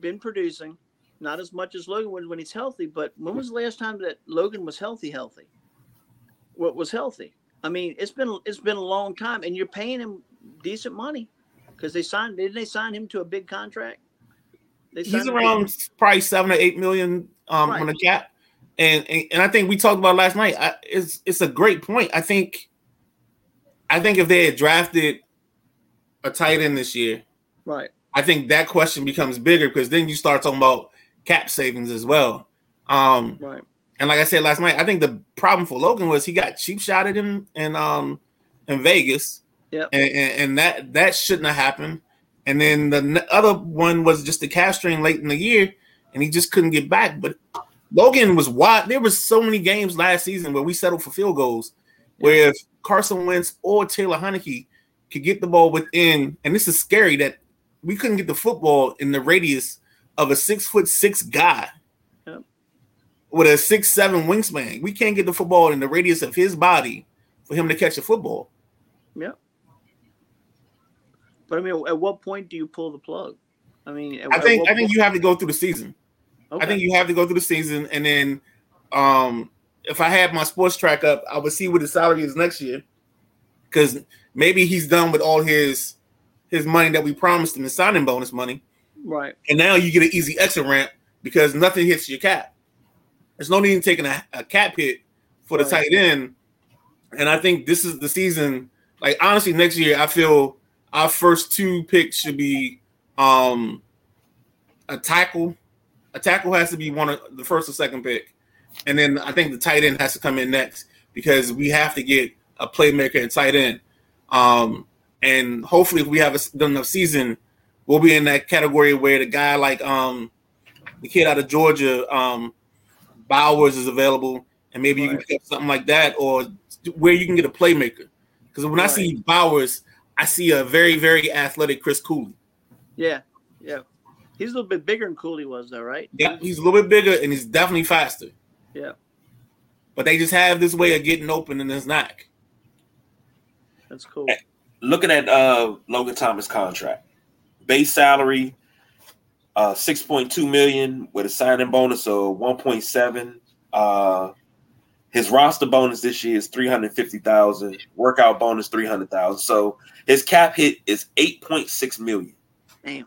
been producing, not as much as Logan was when he's healthy. But when was the last time that Logan was healthy? Healthy. What was healthy? I mean, it's been it's been a long time, and you're paying him decent money because they signed didn't they sign him to a big contract? They He's around probably seven or eight million um on the cap. And, and and I think we talked about last night. I, it's it's a great point. I think I think if they had drafted a tight end this year, right. I think that question becomes bigger because then you start talking about cap savings as well. Um, Right. and like I said last night, I think the problem for Logan was he got cheap shotted in in um in Vegas. Yep. And, and, and that that shouldn't have happened. And then the other one was just the calf strain late in the year, and he just couldn't get back. But Logan was wide. There was so many games last season where we settled for field goals, where if Carson Wentz or Taylor Heinicke could get the ball within, and this is scary that we couldn't get the football in the radius of a six foot six guy Yep. with a six seven wingspan. We can't get the football in the radius of his body for him to catch a football. Yeah. But I mean, at what point do you pull the plug? I mean, at, I think I think you have to go through the season. Okay. I think you have to go through the season, and then um, if I had my sports track up, I would see what his salary is next year, because maybe he's done with all his his money that we promised him, the signing bonus money, right. and now you get an easy exit ramp because nothing hits your cap. There's no need in taking a, a cap hit for the Right. tight end, and I think this is the season. Like honestly, next year I feel our first two picks should be um a tackle. A tackle has to be one of the first or second pick, and then I think the tight end has to come in next because we have to get a playmaker and tight end. Um, and hopefully, if we have a done enough season, we'll be in that category where the guy like um the kid out of Georgia, um Bowers is available, and maybe you can pick up something like that, or where you can get a playmaker. Because when I see Bowers, I see a very very athletic Chris Cooley. Yeah. Yeah. He's a little bit bigger than Cooley was, though, right? Yeah, he's a little bit bigger and he's definitely faster. Yeah. But they just have this way of getting open in his neck. That's cool. Looking at uh Logan Thomas contract, base salary uh 6.2 million with a signing bonus of 1.7. Uh his roster bonus this year is 350,000, workout bonus 300,000. So his cap hit is 8.6 million. Damn.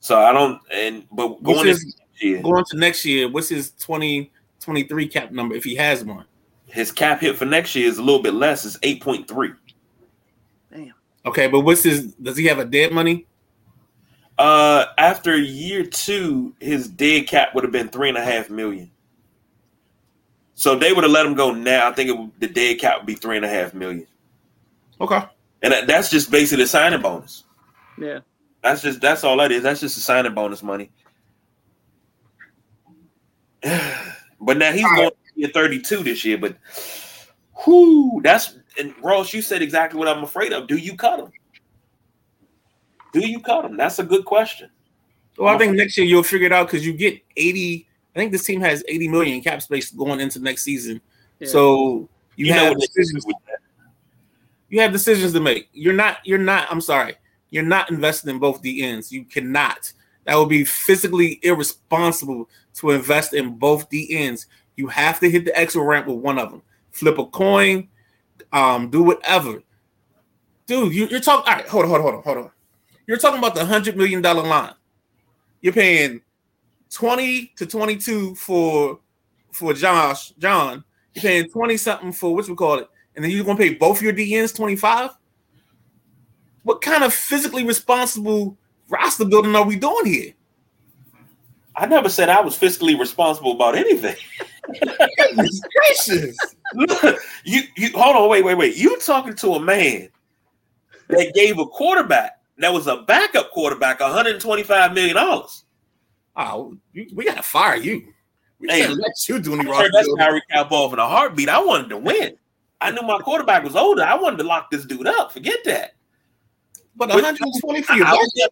So I don't and but going his- into year, Going to next year, what's his 2023 cap number if he has one? his cap hit for next year is a little bit less, it's 8.3. Damn. Okay, but what's his does he have a dead money? Uh after year two, his dead cap would have been three and a half million. So if they would have let him go now, I think it would, the dead cap would be three and a half million. Okay. And that, that's just basically the signing bonus. Yeah. That's just that's all that is. That's just a signing bonus money. but now he's All going to be 32 this year. But whoo, that's and Ross, you said exactly what I'm afraid of. Do you cut him? Do you cut him? That's a good question. Well, I think next year you'll figure it out because you get 80. I think this team has 80 million cap space going into next season. Yeah. So you, You have what decisions. with that. You have decisions to make. You're not. You're not. I'm sorry. You're not investing in both the ends. You cannot. That would be physically irresponsible to invest in both the ends. You have to hit the extra ramp with one of them. Flip a coin. Um, do whatever. Dude, you, you're talking. All right, hold on, hold on, hold on, hold on. You're talking about the hundred million dollar line. You're paying 20 to 22 for for Josh John. You're paying 20 something for what we call it, and then you're gonna pay both your DNs 25. What kind of physically responsible roster building are we doing here? I never said I was fiscally responsible about anything. Goodness gracious. you you hold on, wait, wait, wait. You talking to a man that gave a quarterback that was a backup quarterback 125 million dollars. Oh, you- we gotta fire you. We Hey, can't let you do any sure that's cap off in a heartbeat. I wanted to win. I knew my quarterback was older. I wanted to lock this dude up. Forget that. But But- 120 for I, your I was young.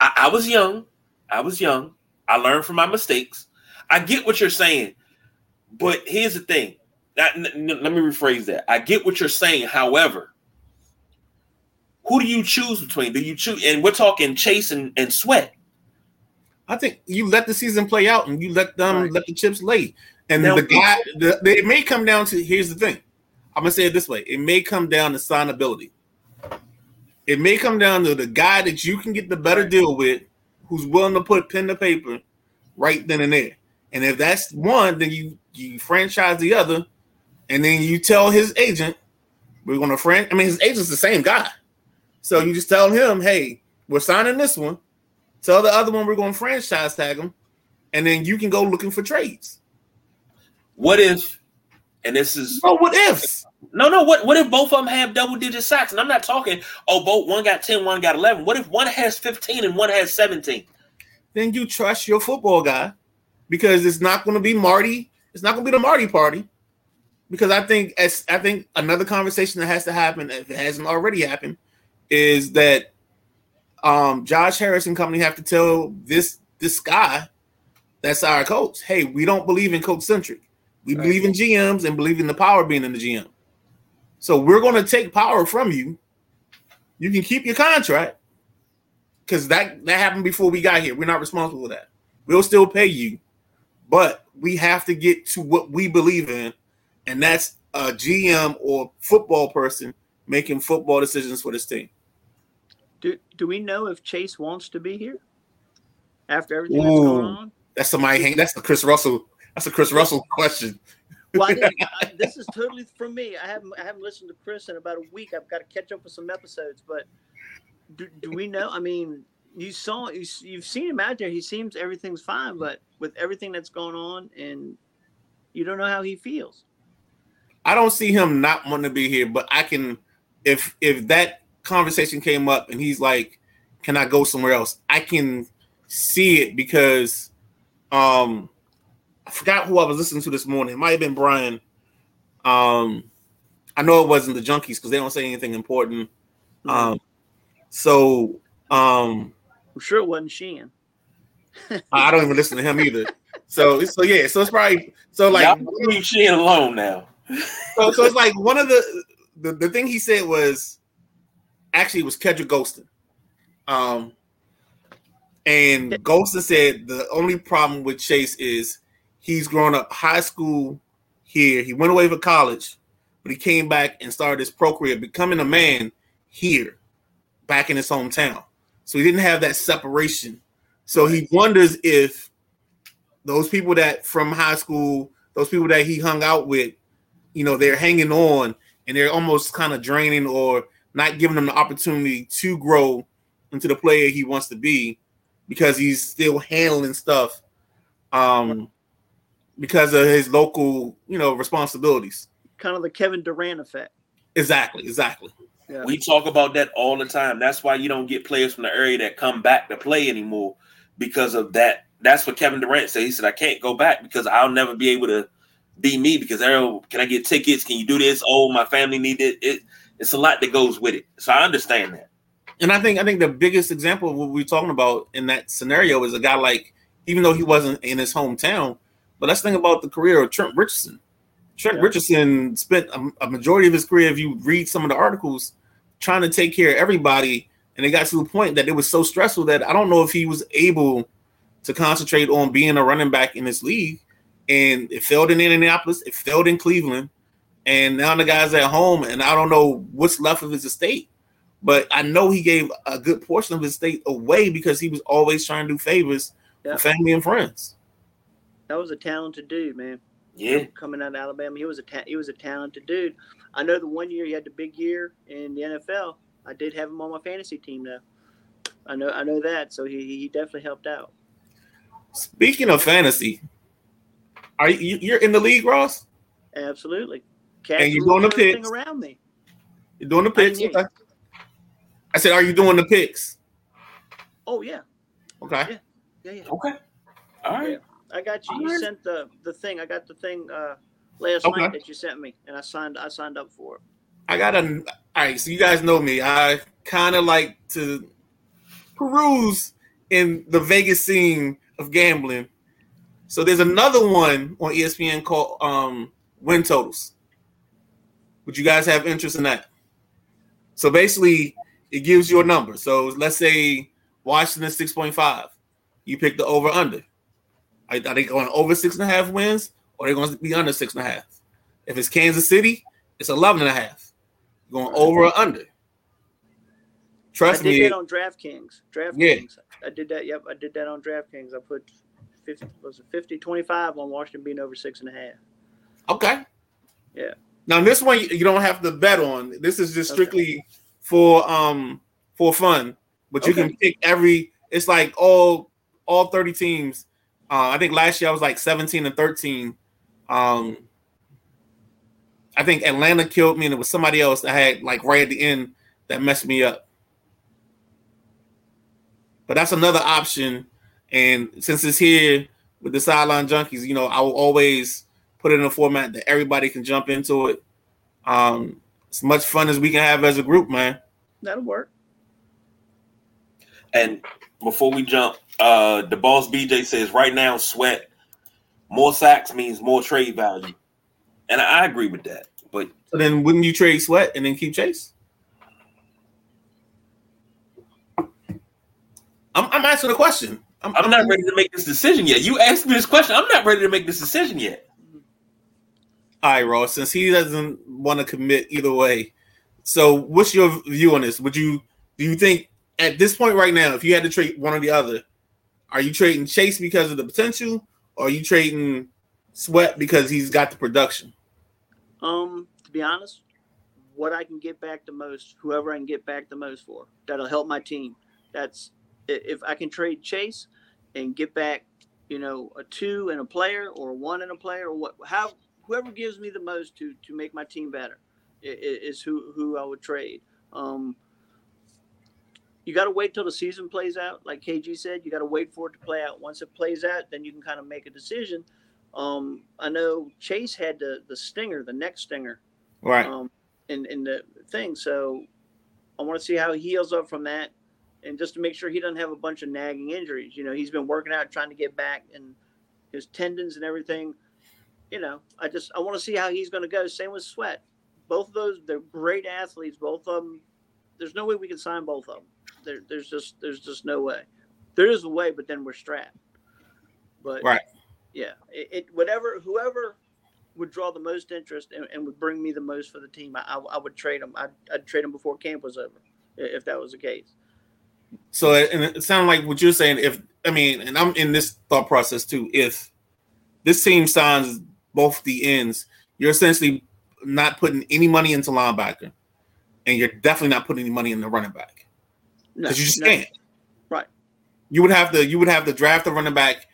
I, I was young. I was young. I learned from my mistakes. I get what you're saying, but here's the thing. That- n- n- let me rephrase that. I get what you're saying. However, who do you choose between? Do you choose? And we're talking Chase and, and Sweat. I think you let the season play out and you let them Right. let the chips lay. And Now- the guy, the, the- it may come down to here's the thing. I'm gonna say it this way: it may come down to signability. It may come down to the guy that you can get the better deal with, who's willing to put pen to paper right then and there. And if that's one, then you you franchise the other, and then you tell his agent, "We're gonna friend." I mean, his agent's the same guy, so you just tell him, "Hey, we're signing this one." Tell the other one we're going to franchise tag them, and then you can go looking for trades. What if? And this is Oh, what ifs? no, no. What what if both of them have double digit sacks? And I'm not talking. Oh, both one got 10, one got 11. What if one has 15 and one has 17? Then you trust your football guy because it's not going to be Marty. It's not going to be the Marty party. Because I think as I think another conversation that has to happen, if it hasn't already happened, is that um, Josh Harris and company have to tell this this guy that's our coach, hey, we don't believe in coach centric. We Right. believe in GMs and believe in the power being in the GM. So we're going to take power from you. You can keep your contract because that that happened before we got here. We're not responsible for that. We'll still pay you, but we have to get to what we believe in, and that's a GM or football person making football decisions for this team. Do do we know if Chase wants to be here after everything that's going on? That's somebody hang. That's the Chris Russell. That's a Chris Russell question. Well, I, this is totally from me. I haven't I haven't listened to Chris in about a week. I've got to catch up with some episodes. But do, do we know? I mean, you saw you, you've seen him out there. He seems everything's fine, but with everything that's going on, and you don't know how he feels. I don't see him not wanting to be here, but I can if if that conversation came up and he's like, "Can I go somewhere else?" I can see it because um I forgot who I was listening to this morning. It might have been Brian. Um I know it wasn't the junkies because they don't say anything important. Um so um I'm sure it wasn't Sheehan. I don't even listen to him either. So so yeah, so it's probably so like Y'all leave Sheehan alone now. So, so it's like one of the, the the thing he said was actually it was Kedric Golston. Um and Golston said the only problem with Chase is he's grown up high school here. He went away for college, but he came back and started his pro career becoming a man here, back in his hometown. So he didn't have that separation. So he wonders if those people that from high school, those people that he hung out with, you know, they're hanging on and they're almost kind of draining or not giving him the opportunity to grow into the player he wants to be because he's still handling stuff um because of his local, you know, responsibilities. Kind of the Kevin Durant effect. Exactly, exactly. Yeah. We talk about that all the time. That's why you don't get players from the area that come back to play anymore because of that. That's what Kevin Durant said. He said, I can't go back because I'll never be able to be me because oh, can I get tickets? Can you do this? Oh, my family need it. it. It's a lot that goes with it. So I understand that. And I think I think the biggest example of what we're talking about in that scenario is a guy like, even though he wasn't in his hometown, but let's think about the career of Trent Richardson. Trent Yeah. Richardson spent a, a majority of his career, if you read some of the articles, trying to take care of everybody. And it got to the point that it was so stressful that I don't know if he was able to concentrate on being a running back in this league. And it failed in Indianapolis, it failed in Cleveland. And now the guy's at home, and I don't know what's left of his estate. But I know he gave a good portion of his estate away because he was always trying to do favors Yeah. for family and friends. That was a talented dude, man. Yeah. Coming out of Alabama, he was a ta- he was a talented dude. I know the one year he had the big year in the NFL. I did have him on my fantasy team though. I know I know that, so he he definitely helped out. Speaking of fantasy, are you you're in the league, Ross? Absolutely. Cat And you're doing the picks? around me. You're doing the picks? didn't Okay. I said, are you doing the picks? Oh yeah, Okay. yeah, yeah. yeah. Okay. All right. I got you. You sent the the thing. I got the thing uh, last Okay. night that you sent me, and I signed I signed up for it. I got a. All right, so you guys know me. I kind of like to peruse in the Vegas scene of gambling. So there's another one on ESPN called um, Win Totals. Would you guys have interest in that? So basically, it gives you a number. So let's say Washington six point five. You pick the over under. Are, are they going over six and a half wins, or are they going to be under six and a half? If it's Kansas City, it's 11 and a half. Going over or under. Trust I did me. that on DraftKings. DraftKings. Yeah. I did that. Yep, I did that on DraftKings. I put 50 was it 50 25 on Washington being over six and a half. Okay. Yeah. Now this one you don't have to bet on. This is just Okay. strictly for um for fun. But you Okay. can pick every. It's like all all 30 teams. Uh, I think last year I was like 17 and 13. Um, I think Atlanta killed me, and it was somebody else that had like right at the end that messed me up. But that's another option. And since it's here with the sideline junkies, you know, I will always put it in a format that everybody can jump into it. Um, as much fun as we can have as a group, man. That'll work. And before we jump, uh the boss BJ says right now, sweat more sacks means more trade value. And I agree with that. But So then wouldn't you trade Sweat and then keep Chase? I'm, I'm asking a question. I'm, I'm not ready to make this decision yet. You asked me this question. I'm not ready to make this decision yet. All right, Ross. Since he doesn't want to commit either way, so what's your view on this? Would you do you think at this point right now, if you had to trade one or the other, are you trading Chase because of the potential, or are you trading Sweat because he's got the production? Um, to be honest, what I can get back the most, whoever I can get back the most for, that'll help my team. That's if I can trade Chase and get back, you know, a two and a player or a one and a player or what, how whoever gives me the most to to make my team better is who who I would trade. Um, you got to wait till the season plays out, like KG said. You got to wait for it to play out. Once it plays out, then you can kind of make a decision. Um, I know Chase had the the stinger, the neck stinger, Right. um, in in the thing. So I want to see how he heals up from that, and just to make sure he doesn't have a bunch of nagging injuries. You know, he's been working out, trying to get back, and his tendons and everything. You know, I just I want to see how he's going to go. Same with Sweat. Both of those, they're great athletes. Both of them. There's no way we can sign both of them. There, there's just there's just no way. There is a way, but then we're strapped. But Right. yeah, it, it whatever whoever would draw the most interest and, and would bring me the most for the team, I, I, I would trade them. I'd, I'd trade them before camp was over, if that was the case. So and it sounds like what you're saying. If I mean, and I'm in this thought process too. If this team signs both the ends, you're essentially not putting any money into linebacker, and you're definitely not putting any money in the running back No, because you just no. can't. Right. You would have to you would have to draft a running back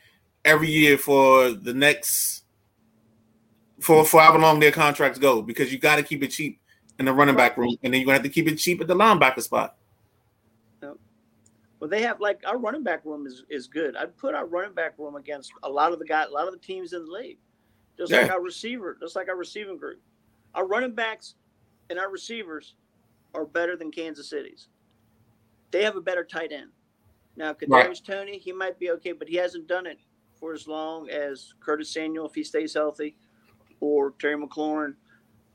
every year for the next for for however long their contracts go because you got to keep it cheap in the running back room, and then you're gonna have to keep it cheap at the linebacker spot. Well, they have like our running back room is, is good. I'd put our running back room against a lot of the guys, a lot of the teams in the league, just like our receiver, just like our receiving group. Our running backs and our receivers are better than Kansas City's. They have a better tight end. Now, Kadarius. Toney, he might be okay, but he hasn't done it for as long as Curtis Samuel if he stays healthy, or Terry McLaurin.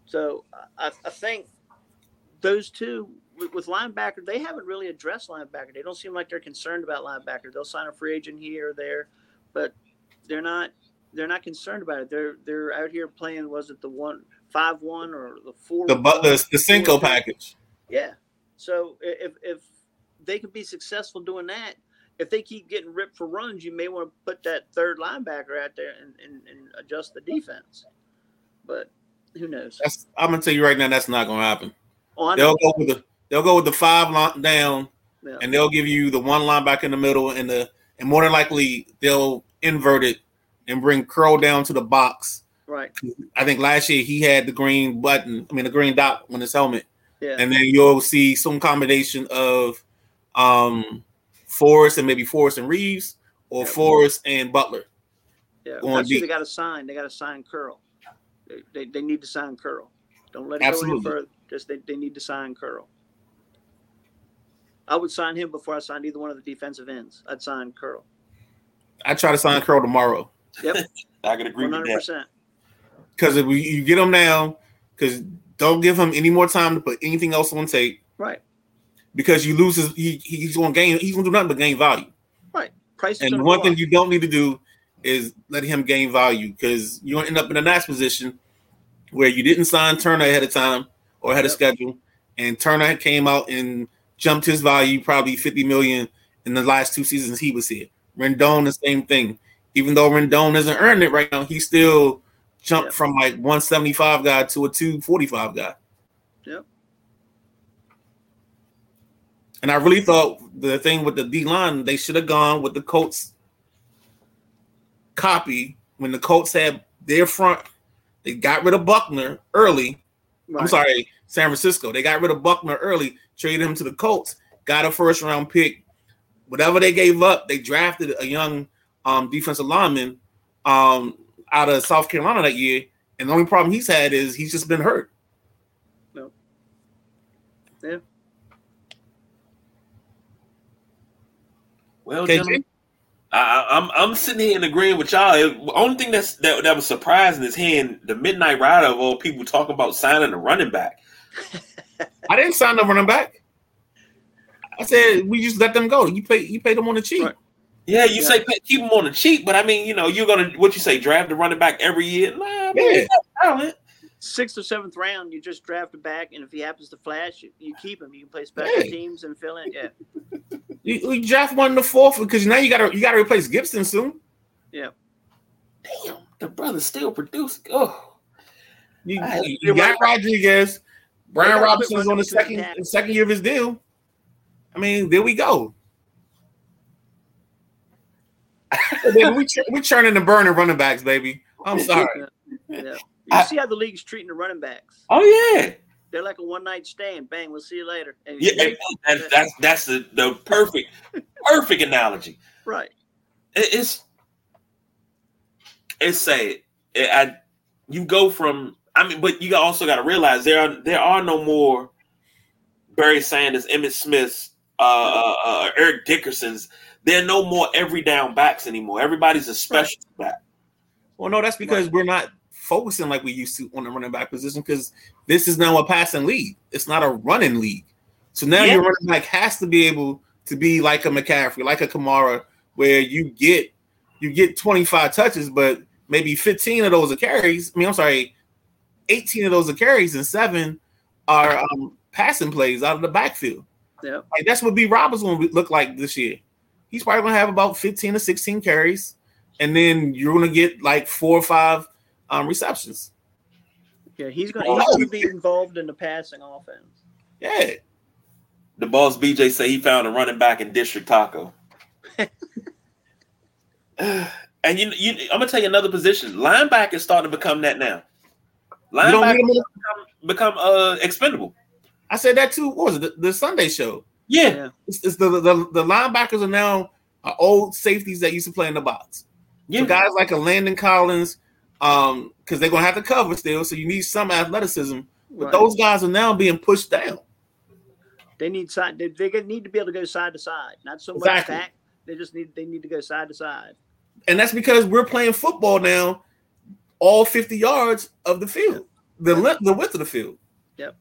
So I, I think those two with, linebacker, they haven't really addressed linebacker. They don't seem like they're concerned about linebacker. They'll sign a free agent here or there, but they're not they're not concerned about it. They're they're out here playing. Was it the one five one or the four? The but the, the Cinco package. Yeah. So if if they can be successful doing that, if they keep getting ripped for runs, you may want to put that third linebacker out there and, and, and adjust the defense. But who knows? That's I'm gonna tell you right now, that's not gonna happen. Oh, They'll go with the they'll go with the five line down, Yeah. and they'll give you the one linebacker in the middle, and the and more than likely they'll invert it and bring Curl down to the box. Right. I think last year he had the green button, I mean the green dot on his helmet, Yeah. and then you'll see some combination of um Forrest and maybe Forrest and Reeves or Yeah. Forrest and Butler. Yeah, going they got to sign. They got to sign Curl. They, they, they need to sign Curl. Don't let it go Absolutely. any further. Just they, they need to sign Curl. I would sign him before I signed either one of the defensive ends. I'd sign Curl. I try to sign Curl tomorrow Yep, I can agree one with hundred that. percent. because if we, you get him now, because don't give him any more time to put anything else on tape Right, because you lose his he, he's going to gain he's going to do nothing but gain value. right. Price And one thing you don't need to do is let him gain value because you're going to end up in a nice position where you didn't sign Turner ahead of time or ahead of schedule, and Turner came out and jumped his value probably 50 million in the last two seasons he was here. Rendon, the same thing. Even though Rendon hasn't earned it right now, he still jumped Yep. from like 175 guy to a 245 guy. Yep. And I really thought the thing with the D line, they should have gone with the Colts copy when the Colts had their front. They got rid of Buckner early. I'm sorry, San Francisco. They got rid of Buckner early, traded him to the Colts, got a first round pick. Whatever they gave up, they drafted a young um, defensive lineman um, out of South Carolina that year. And the only problem he's had is he's just been hurt. No. Yeah. Well, KJ? gentlemen, I, I- I'm I'm sitting here and agreeing with y'all. The only thing that's that, that was surprising is hearing the midnight rider of all people talk about signing a running back. I didn't sign the running back. I said we just let them go. You pay you pay them on the cheap. Right. Yeah, you Yeah. say pay- keep them on the cheap, but I mean, you know, you're gonna what you say draft the running back every year. Nah, Yeah. he's talent. Sixth or seventh round, you just draft a back, and if he happens to flash, you, you keep him. You can play special Yeah. teams and fill in. Yeah, You, you draft one in the fourth because now you got to you got to replace Gibson soon. yeah. Damn, the brother still producing. Oh, You, I- you- you got Rodriguez. Brian gotta Robinson's on the second the second year of his deal. I mean, there we go. We ch- we churning and burning running backs, baby. I'm sorry. Yeah. You I- see how the league's treating the running backs? oh yeah, They're like a one night stand. Bang, we'll see you later. And yeah. and That's that's that's the, the perfect perfect analogy. right. It- it's it's sad. It, I you go from I mean, but you also got to realize there are there are no more Barry Sanders, Emmitt Smiths, uh, uh, uh, Eric Dickersons. There are no more every down backs anymore. Everybody's a special back. Well, no, that's because we're not focusing like we used to on the running back position because this is now a passing league. It's not a running league. So now Yeah. your running back has to be able to be like a McCaffrey, like a Kamara, where you get you get 25 touches, but maybe 15 of those are carries. I mean, I'm sorry, 18 of those are carries and seven are um, passing plays out of the backfield. Yeah. Like that's what B Roberts going to look like this year. He's probably going to have about 15 to 16 carries, and then you're going to get like four or five um, receptions. Yeah, he's gonna Oh. gonna be involved in the passing offense. Yeah, The boss BJ say he found a running back in District Taco. and you, you, I'm gonna tell you another position. Linebacker is starting to become that now. Linebackers become, become uh expendable. I said that too. What was it the, the Sunday show? Yeah, yeah. It's, it's the, the the linebackers are now uh, old safeties that used to play in the box. Yeah, so guys like a Landon Collins, um, because they're gonna have to cover still, so you need some athleticism. But right. those guys are now being pushed down. They need side. They, they need to be able to go side to side, not so much exactly. back. They just need they need to go side to side. And that's because we're playing football now, all fifty yards of the field, the right. the width of the field. Yep.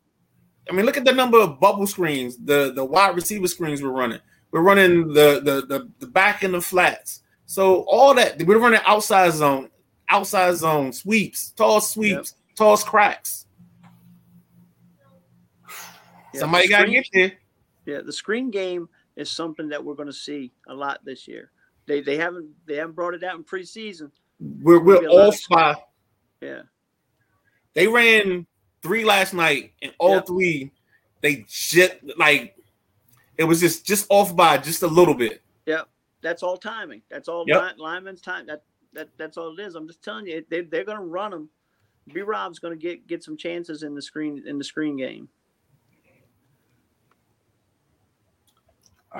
I mean, look at the number of bubble screens, the the wide receiver screens we're running. We're running the the the, the back and the flats. So all that we're running outside zone, outside zone sweeps, toss sweeps, yep. toss cracks. Yeah, Somebody got to get there. Yeah, the screen game is something that we're going to see a lot this year. They they haven't they haven't brought it out in preseason. We're we're off by. Yeah. They ran three last night, and all yep. three they just like it was just just off by just a little bit. Yep, that's all timing. That's all yep. line, lineman's time. That that that's all it is. I'm just telling you, they they're going to run them. B Rob's going to get get some chances in the screen in the screen game.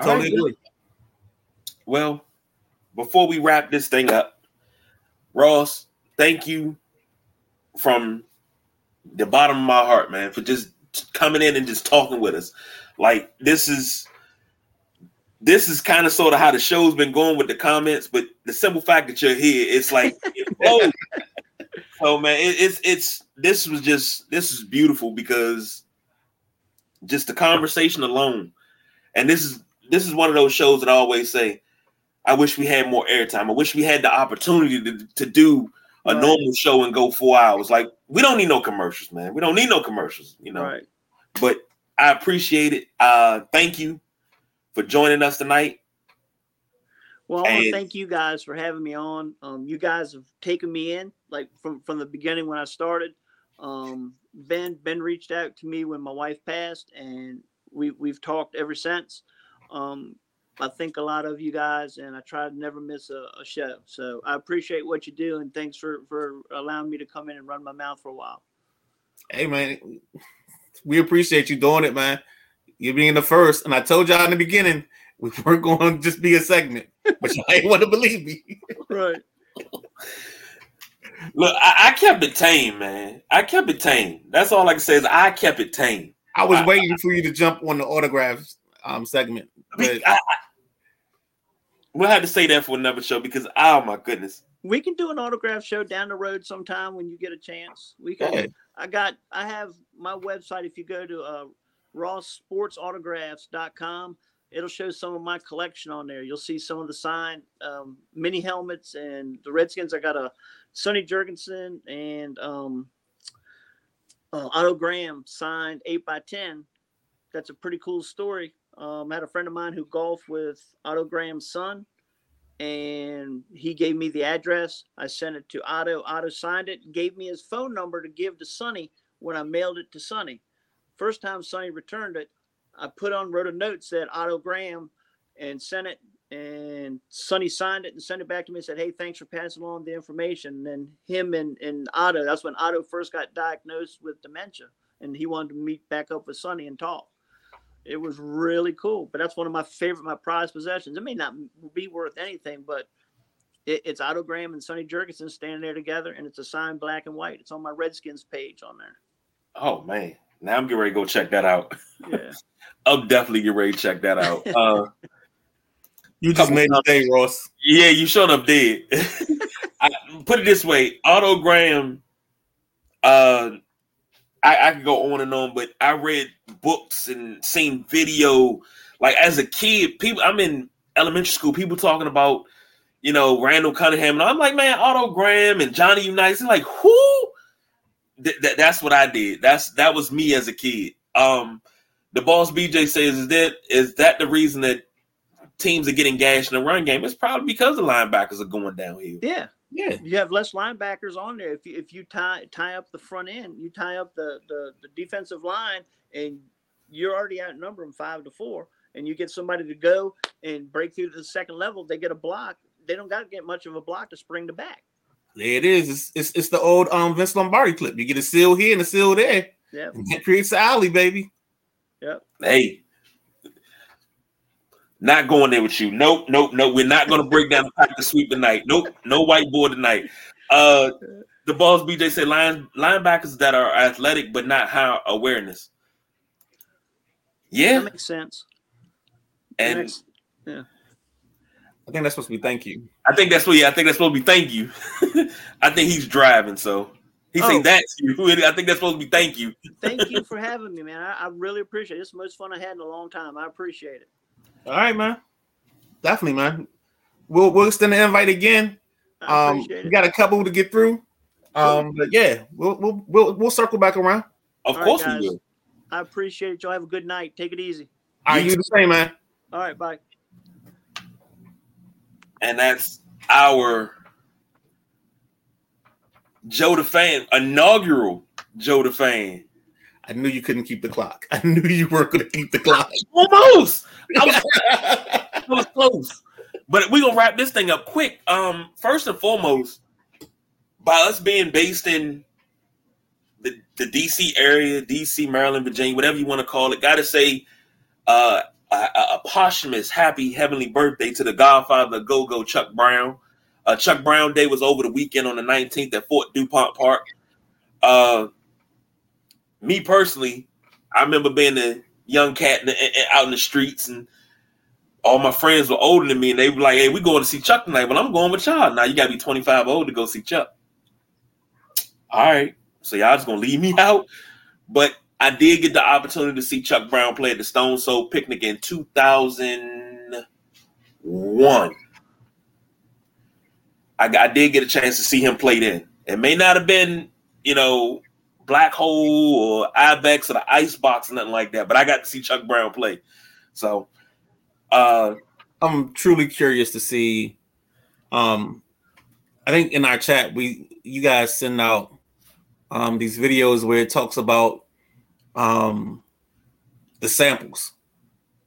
Totally agree. Well, before we wrap this thing up, Ross, thank you from the bottom of my heart, man, for just coming in and just talking with us. Like this is this is kind of sort of how the show's been going with the comments, but the simple fact that you're here, it's like it so man, it, it's it's this was just this is beautiful because just the conversation alone, and this is this is one of those shows that I always say, I wish we had more airtime. I wish we had the opportunity to, to do a right. normal show and go four hours. Like we don't need no commercials, man. We don't need no commercials, you know. Right. But I appreciate it. Uh thank you for joining us tonight. Well, I want to thank you guys for having me on. Um, you guys have taken me in like from from the beginning when I started. Um, Ben Ben reached out to me when my wife passed, and we we've talked ever since. Um, I think a lot of you guys, and I try to never miss a, a, show. So I appreciate what you do, and thanks for for allowing me to come in and run my mouth for a while. Hey man, we appreciate you doing it, man. You being the first, and I told y'all in the beginning we weren't going to just be a segment, but y'all ain't want to believe me. right. Look, I, I, kept it tame, man. I kept it tame. That's all I can say is I kept it tame. I was I, waiting for you to jump on the autographs um segment. But I, I, we'll have to say that for another show because oh my goodness. We can do an autograph show down the road sometime when you get a chance. We can. Yeah. I got. I have my website. If you go to uh, rawsportsautographs.com, it'll show some of my collection on there. You'll see some of the signed um, mini helmets and the Redskins. I got a Sonny Jurgensen and um, uh, Otto Graham signed eight by ten. That's a pretty cool story. Um, I had a friend of mine who golfed with Otto Graham's son, and he gave me the address. I sent it to Otto. Otto signed it, gave me his phone number to give to Sonny when I mailed it to Sonny. First time Sonny returned it, I put on, wrote a note, said Otto Graham, and sent it. And Sonny signed it and sent it back to me and said, Hey, thanks for passing along the information. And then him and, and Otto, that's when Otto first got diagnosed with dementia. And he wanted to meet back up with Sonny and talk. It was really cool. But that's one of my favorite, my prized possessions. It may not be worth anything, but it, it's Otto Graham and Sonny Jurgensen standing there together, and it's a signed black and white. It's on my Redskins page on there. Oh man, now I'm getting ready to go check that out. Yeah, I'm definitely getting ready to check that out. Uh, you just made the day, Ross. Yeah, you showed up dead. I, put it this way, Otto Graham. Uh, I, I could go on and on, but I read books and seen video. Like as a kid, people I'm in elementary school, people talking about, you know, Randall Cunningham. And I'm like, man, Otto Graham and Johnny Unitas. Like, who? Th- th- that's what I did. That's that was me as a kid. Um, the boss BJ says, is that is that the reason that teams are getting gashed in the run game? It's probably because the linebackers are going downhill. Yeah. Yeah, you have less linebackers on there. If you if you tie tie up the front end, you tie up the the, the defensive line, and you're already outnumbering five to four, and you get somebody to go and break through to the second level, they get a block. They don't got to get much of a block to spring the back. There it is. It's, it's, it's the old um Vince Lombardi clip. You get a seal here and a seal there. Yeah. And creates the alley, baby. Yep. Hey, not going there with you. Nope, nope, nope. We're not going to break down the practice sweep tonight. Nope, no whiteboard tonight. Uh, the balls BJ said line, linebackers that are athletic but not high awareness. Yeah, That makes sense. and Makes- I think that's supposed to be thank you. I think that's what. Yeah, I think that's supposed to be thank you. I think he's driving, so he Oh. saying that's you. I think that's supposed to be thank you. Thank you for having me, man. I, I really appreciate it. It's the most fun I had in a long time. I appreciate it. All right, man. Definitely, man. We'll we'll extend the invite again. Um, we got a couple to get through. Um, but yeah, we'll we'll we'll, we'll circle back around. Of All right, course guys. we will. I appreciate it. Y'all have a good night. Take it easy. Are you the same, man? All right, bye. and that's our Joe the Fan inaugural Joe the Fan. I knew you couldn't keep the clock. I knew you weren't going to keep the clock. Almost, I was, I was close. But we're gonna wrap this thing up quick. Um, first and foremost, by us being based in the, the DC area, DC, Maryland, Virginia, whatever you want to call it, gotta say uh, a, a posthumous happy heavenly birthday to the Godfather Go Go Chuck Brown. Uh, Chuck Brown Day was over the weekend on the 19th at Fort DuPont Park. Uh, me personally, I remember being a young cat in the, in- out in the streets, and all my friends were older than me, and they were like, "Hey, we going to see Chuck tonight." Well, I'm going with y'all. Now you got to be 25 old to go see Chuck. All right, so y'all just gonna leave me out, but I did get the opportunity to see Chuck Brown play at the Stone Soul Picnic in 2001. I, I did get a chance to see him play then. It may not have been, you know, Black Hole or Ibex or the Icebox or nothing like that, but I got to see Chuck Brown play. So, uh, I'm truly curious to see. Um, I think in our chat we you guys send out um these videos where it talks about um the samples,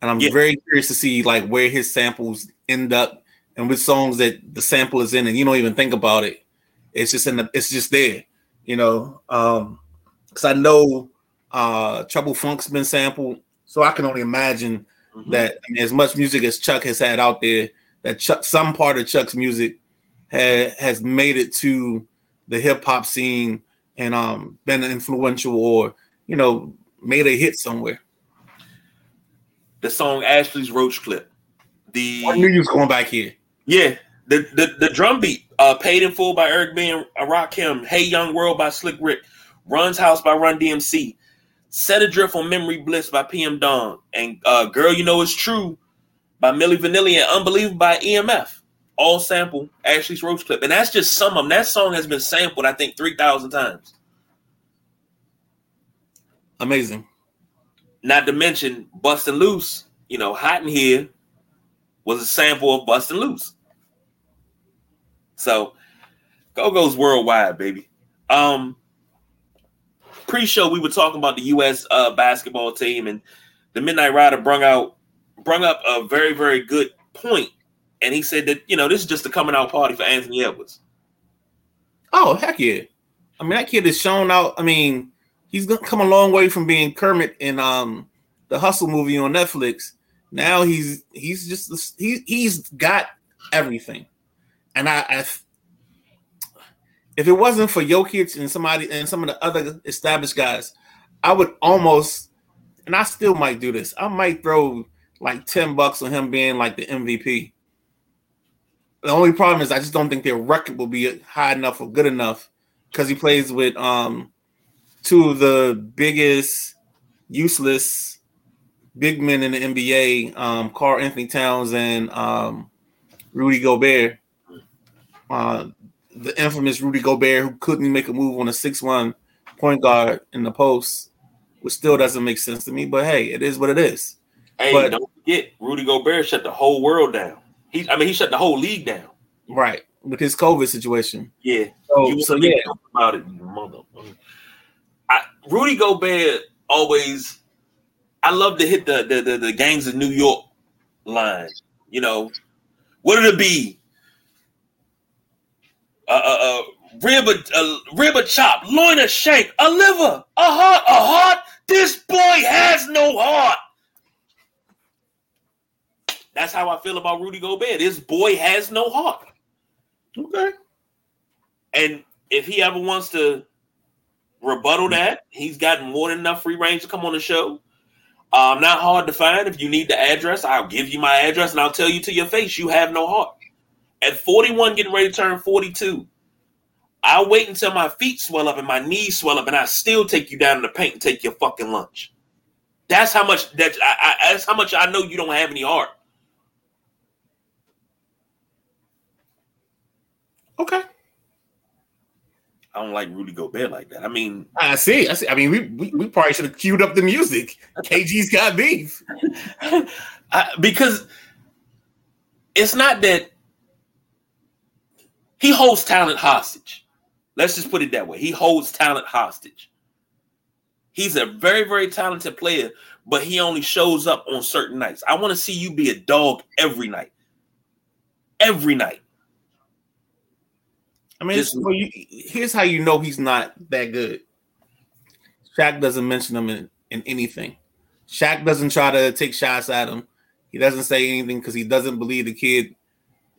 and I'm Yeah. very curious to see like where his samples end up and which songs that the sample is in, and you don't even think about it. It's just in the it's just there, you know. Um, because I know uh Trouble Funk's been sampled, so I can only imagine that I mean, as much music as Chuck has had out there, that Chuck some part of Chuck's music ha, has made it to the hip hop scene and um been influential or you know made a hit somewhere. the song Ashley's Roach Clip. The I knew you was going back here. Yeah, the the, the drum beat, uh, "Paid in Full" by Eric B. and Rakim, "Hey Young World" by Slick Rick, "Run's House" by Run DMC, "Set Adrift on Memory Bliss" by PM Dawn, and uh, "Girl You Know It's True" by Milli Vanilli and "Unbelievable" by EMF. All sample Ashley's Roach Clip, and that's just some of them. That song has been sampled, I think, three thousand times. Amazing. Not to mention "Bustin' Loose." You know, "Hot in Here" was a sample of "Bustin' Loose." So, Go Go's worldwide, baby. Um, pre-show we were talking about the U.S. Uh, basketball team, and the Midnight Rider brung out brung up a very very good point, and he said that you know this is just a coming out party for Anthony Edwards. Oh heck yeah! I mean that kid is shown out. I mean he's come a long way from being Kermit in um the Hustle movie on Netflix. Now he's he's just he he's got everything, and I, I if it wasn't for Jokic and somebody and some of the other established guys, I would almost, and I still might do this. I might throw like ten bucks on him being like the MVP. The only problem is I just don't think their record will be high enough or good enough because he plays with um two of the biggest useless big men in the NBA, um, Karl-Anthony Towns and um, Rudy Gobert. Uh, the infamous Rudy Gobert who couldn't make a move on a six-one point guard in the post, which still doesn't make sense to me. But hey, it is what it is. Hey, But- don't forget Rudy Gobert shut the whole world down. He, I mean, he shut the whole league down. Right. With his COVID situation. Yeah, So, You so yeah, about it, mother. I, Rudy Gobert always. I love to hit the, the the the gangs of New York line. You know, what did it be? Uh, uh, uh rib a, a rib a chop, loin a shank, a liver, a heart, a heart. This boy has no heart. That's how I feel about Rudy Gobert. This boy has no heart. Okay. And if he ever wants to rebuttal that, he's got more than enough free range to come on the show. Um, not hard to find. If you need the address, I'll give you my address and I'll tell you to your face you have no heart. At 41, getting ready to turn 42, I'll wait until my feet swell up and my knees swell up, and I still take you down in the paint and take your fucking lunch. That's how much that I, I, that's how much I know you don't have any heart. Okay. I don't like Rudy Gobert like that. I mean, I see. I see. I mean, we we, we probably should have queued up the music. KG's got beef. I, because it's not that he holds talent hostage. Let's just put it that way. He holds talent hostage. He's a very, very talented player, but he only shows up on certain nights. I want to see you be a dog every night. Every night. I mean, Just, well, you, here's how you know he's not that good. Shaq doesn't mention him in, in anything. Shaq doesn't try to take shots at him. He doesn't say anything because he doesn't believe the kid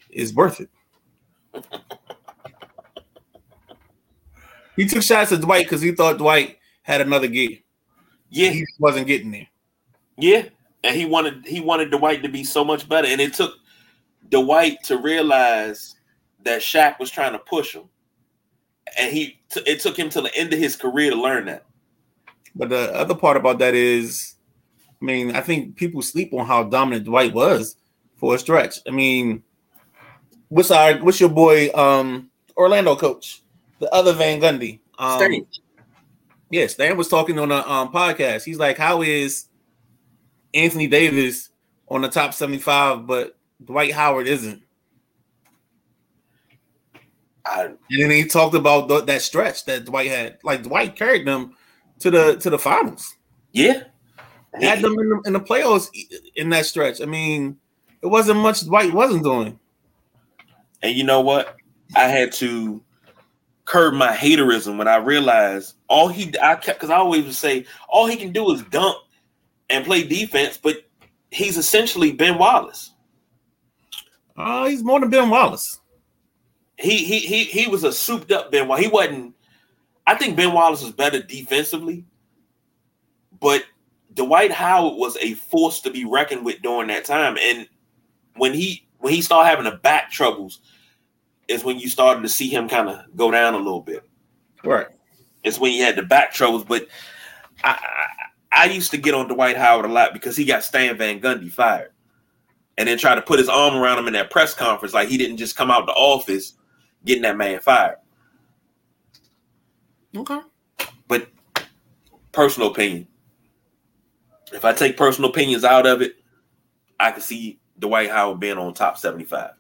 is worth it. he took shots at Dwight because he thought Dwight had another gig. Yeah, he wasn't getting there. Yeah, and he wanted he wanted Dwight to be so much better, and it took Dwight to realize that Shaq was trying to push him, and he t- it took him to the end of his career to learn that. But the other part about that is, I mean, I think people sleep on how dominant Dwight was for a stretch. I mean, what's our what's your boy um Orlando coach, the other Van Gundy? Um, Stan. Yeah, Stan was talking on a um, podcast. He's like, "How is Anthony Davis on the top seventy-five, but Dwight Howard isn't?" I, and then he talked about the, that stretch that Dwight had. Like Dwight carried them to the to the finals. Yeah, had them in the, in the playoffs in that stretch. I mean, it wasn't much Dwight wasn't doing. And you know what? I had to curb my haterism when I realized all he I kept because I always would say all he can do is dunk and play defense, but he's essentially Ben Wallace. Uh, he's more than Ben Wallace he he he he was a souped up Ben Wallace. He wasn't. I think Ben Wallace was better defensively, but Dwight Howard was a force to be reckoned with during that time. And when he when he started having the back troubles, is when you started to see him kind of go down a little bit. Right. It's when he had the back troubles. But I, I, I used to get on Dwight Howard a lot because he got Stan Van Gundy fired, and then try to put his arm around him in that press conference like he didn't just come out the office getting that man fired. Okay. But personal opinion. If I take personal opinions out of it, I can see Dwight Howard being on top 75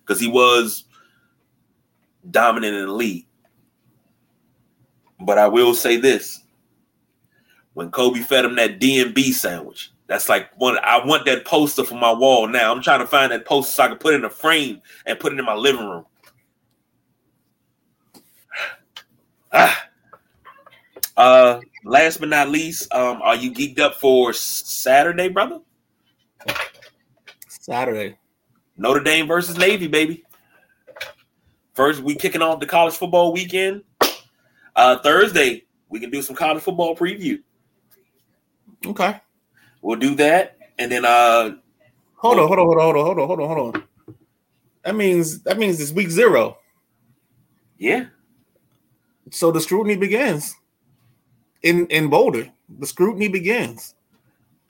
because he was dominant in the league. But I will say this when Kobe fed him that D&B sandwich, that's like one. I want that poster for my wall now. I'm trying to find that poster so I can put it in a frame and put it in my living room. Ah. Uh, last but not least, um, are you geeked up for Saturday, brother? Saturday. Notre Dame versus Navy, baby. First, we kicking off the college football weekend. Uh, Thursday, we can do some college football preview. Okay. We'll do that, and then uh, hold on, hold on, hold on, hold on, hold on, hold on, hold on. That means that means it's week zero. Yeah. So the scrutiny begins in in Boulder. The scrutiny begins.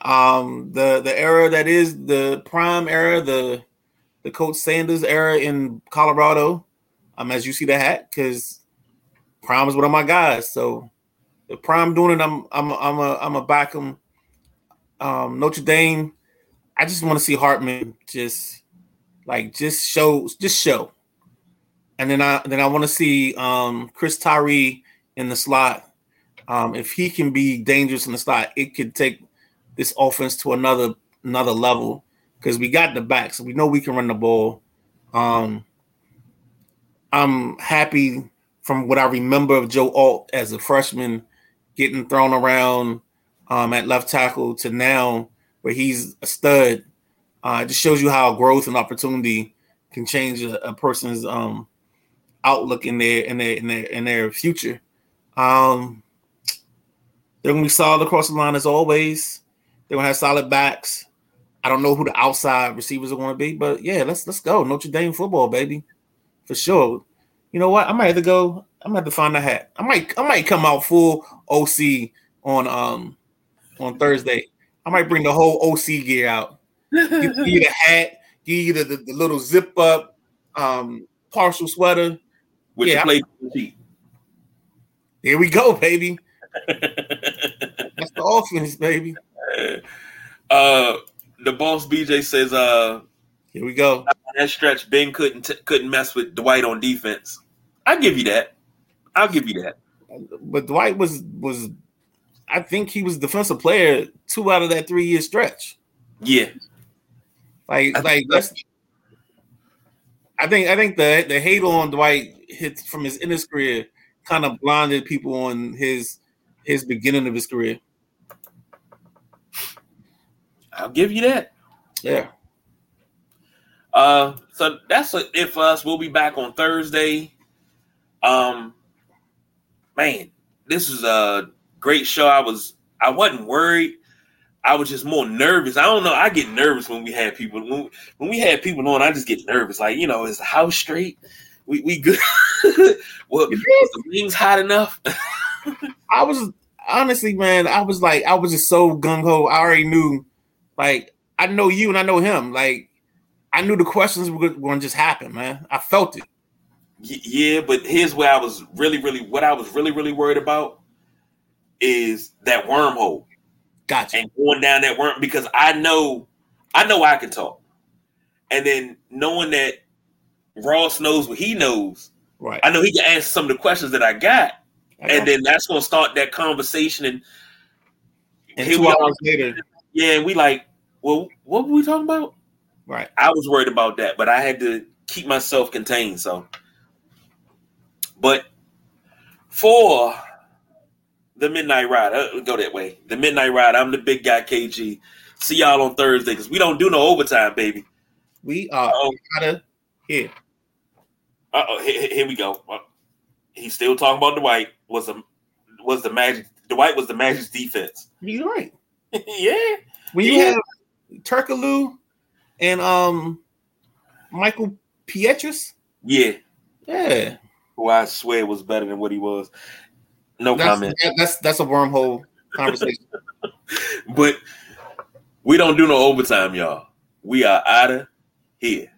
Um, the the era that is the prime era, the the Coach Sanders era in Colorado. Um, as you see the hat, because Prime is one of my guys. So the Prime doing it, I'm I'm I'm a I'm a back him. Um, Notre Dame. I just want to see Hartman just like just show just show and then I then I want to see um, Chris Tyree in the slot. Um, if he can be dangerous in the slot, it could take this offense to another another level because we got the back, so we know we can run the ball. Um, I'm happy from what I remember of Joe Alt as a freshman getting thrown around um, at left tackle to now where he's a stud. Uh, it just shows you how growth and opportunity can change a, a person's um, outlook in their in their in their in their future. Um, they're gonna be solid across the line as always. They're gonna have solid backs. I don't know who the outside receivers are gonna be, but yeah, let's let's go Notre Dame football, baby, for sure. You know what? I might have to go. I might have to find a hat. I might I might come out full OC on um on Thursday. I might bring the whole OC gear out. Give you the hat, give you the, the, the little zip up um partial sweater. With Yeah, your play Here we go, baby. That's the offense, baby. Uh, the boss BJ says, uh, Here we go. that stretch Ben couldn't t- couldn't mess with Dwight on defense. I give you that. I'll give you that. But Dwight was was I think he was defensive player two out of that three year stretch. Yeah, Like I like think that's I think I think the the hate on Dwight hits from his in his career kind of blinded people on his his beginning of his career. I'll give you that. Yeah. Uh, so that's it for us. We'll be back on Thursday. Um, man, this is a great show. I was I wasn't worried. I was just more nervous. I don't know. I get nervous when we have people when, when we have people on. I just get nervous. Like you know, is the house straight? We we good? well, is the wings hot enough? I was honestly, man, I was like, I was just so gung ho. I already knew, like, I know you and I know him. Like, I knew the questions were going to just happen, man. I felt it. Yeah, but here's where I was really, really what I was really, really worried about is that wormhole Gotcha. and going down that worm because I know I know I can talk. And then knowing that Ross knows what he knows, Right. I know he can answer some of the questions that I got. And then that's gonna start that conversation and and two hours later, yeah, we like, well, what were we talking about? right. I was worried about that, but I had to keep myself contained. So, but for the midnight ride, uh, go that way. The midnight ride. I'm the big guy, KG. See y'all on Thursday because we don't do no overtime, baby. We are Oh, out of here. uh oh, here, here we go. Uh, He's still talking about Dwight. Was the was the magic? Dwight was the Magic's defense. You're right. yeah, When you Yeah. have Turkoglu and um Michael Pietrus, yeah. yeah, Who I swear was better than what he was. No that's, comment. that's that's a wormhole conversation. But we don't do no overtime, y'all. We are out of here.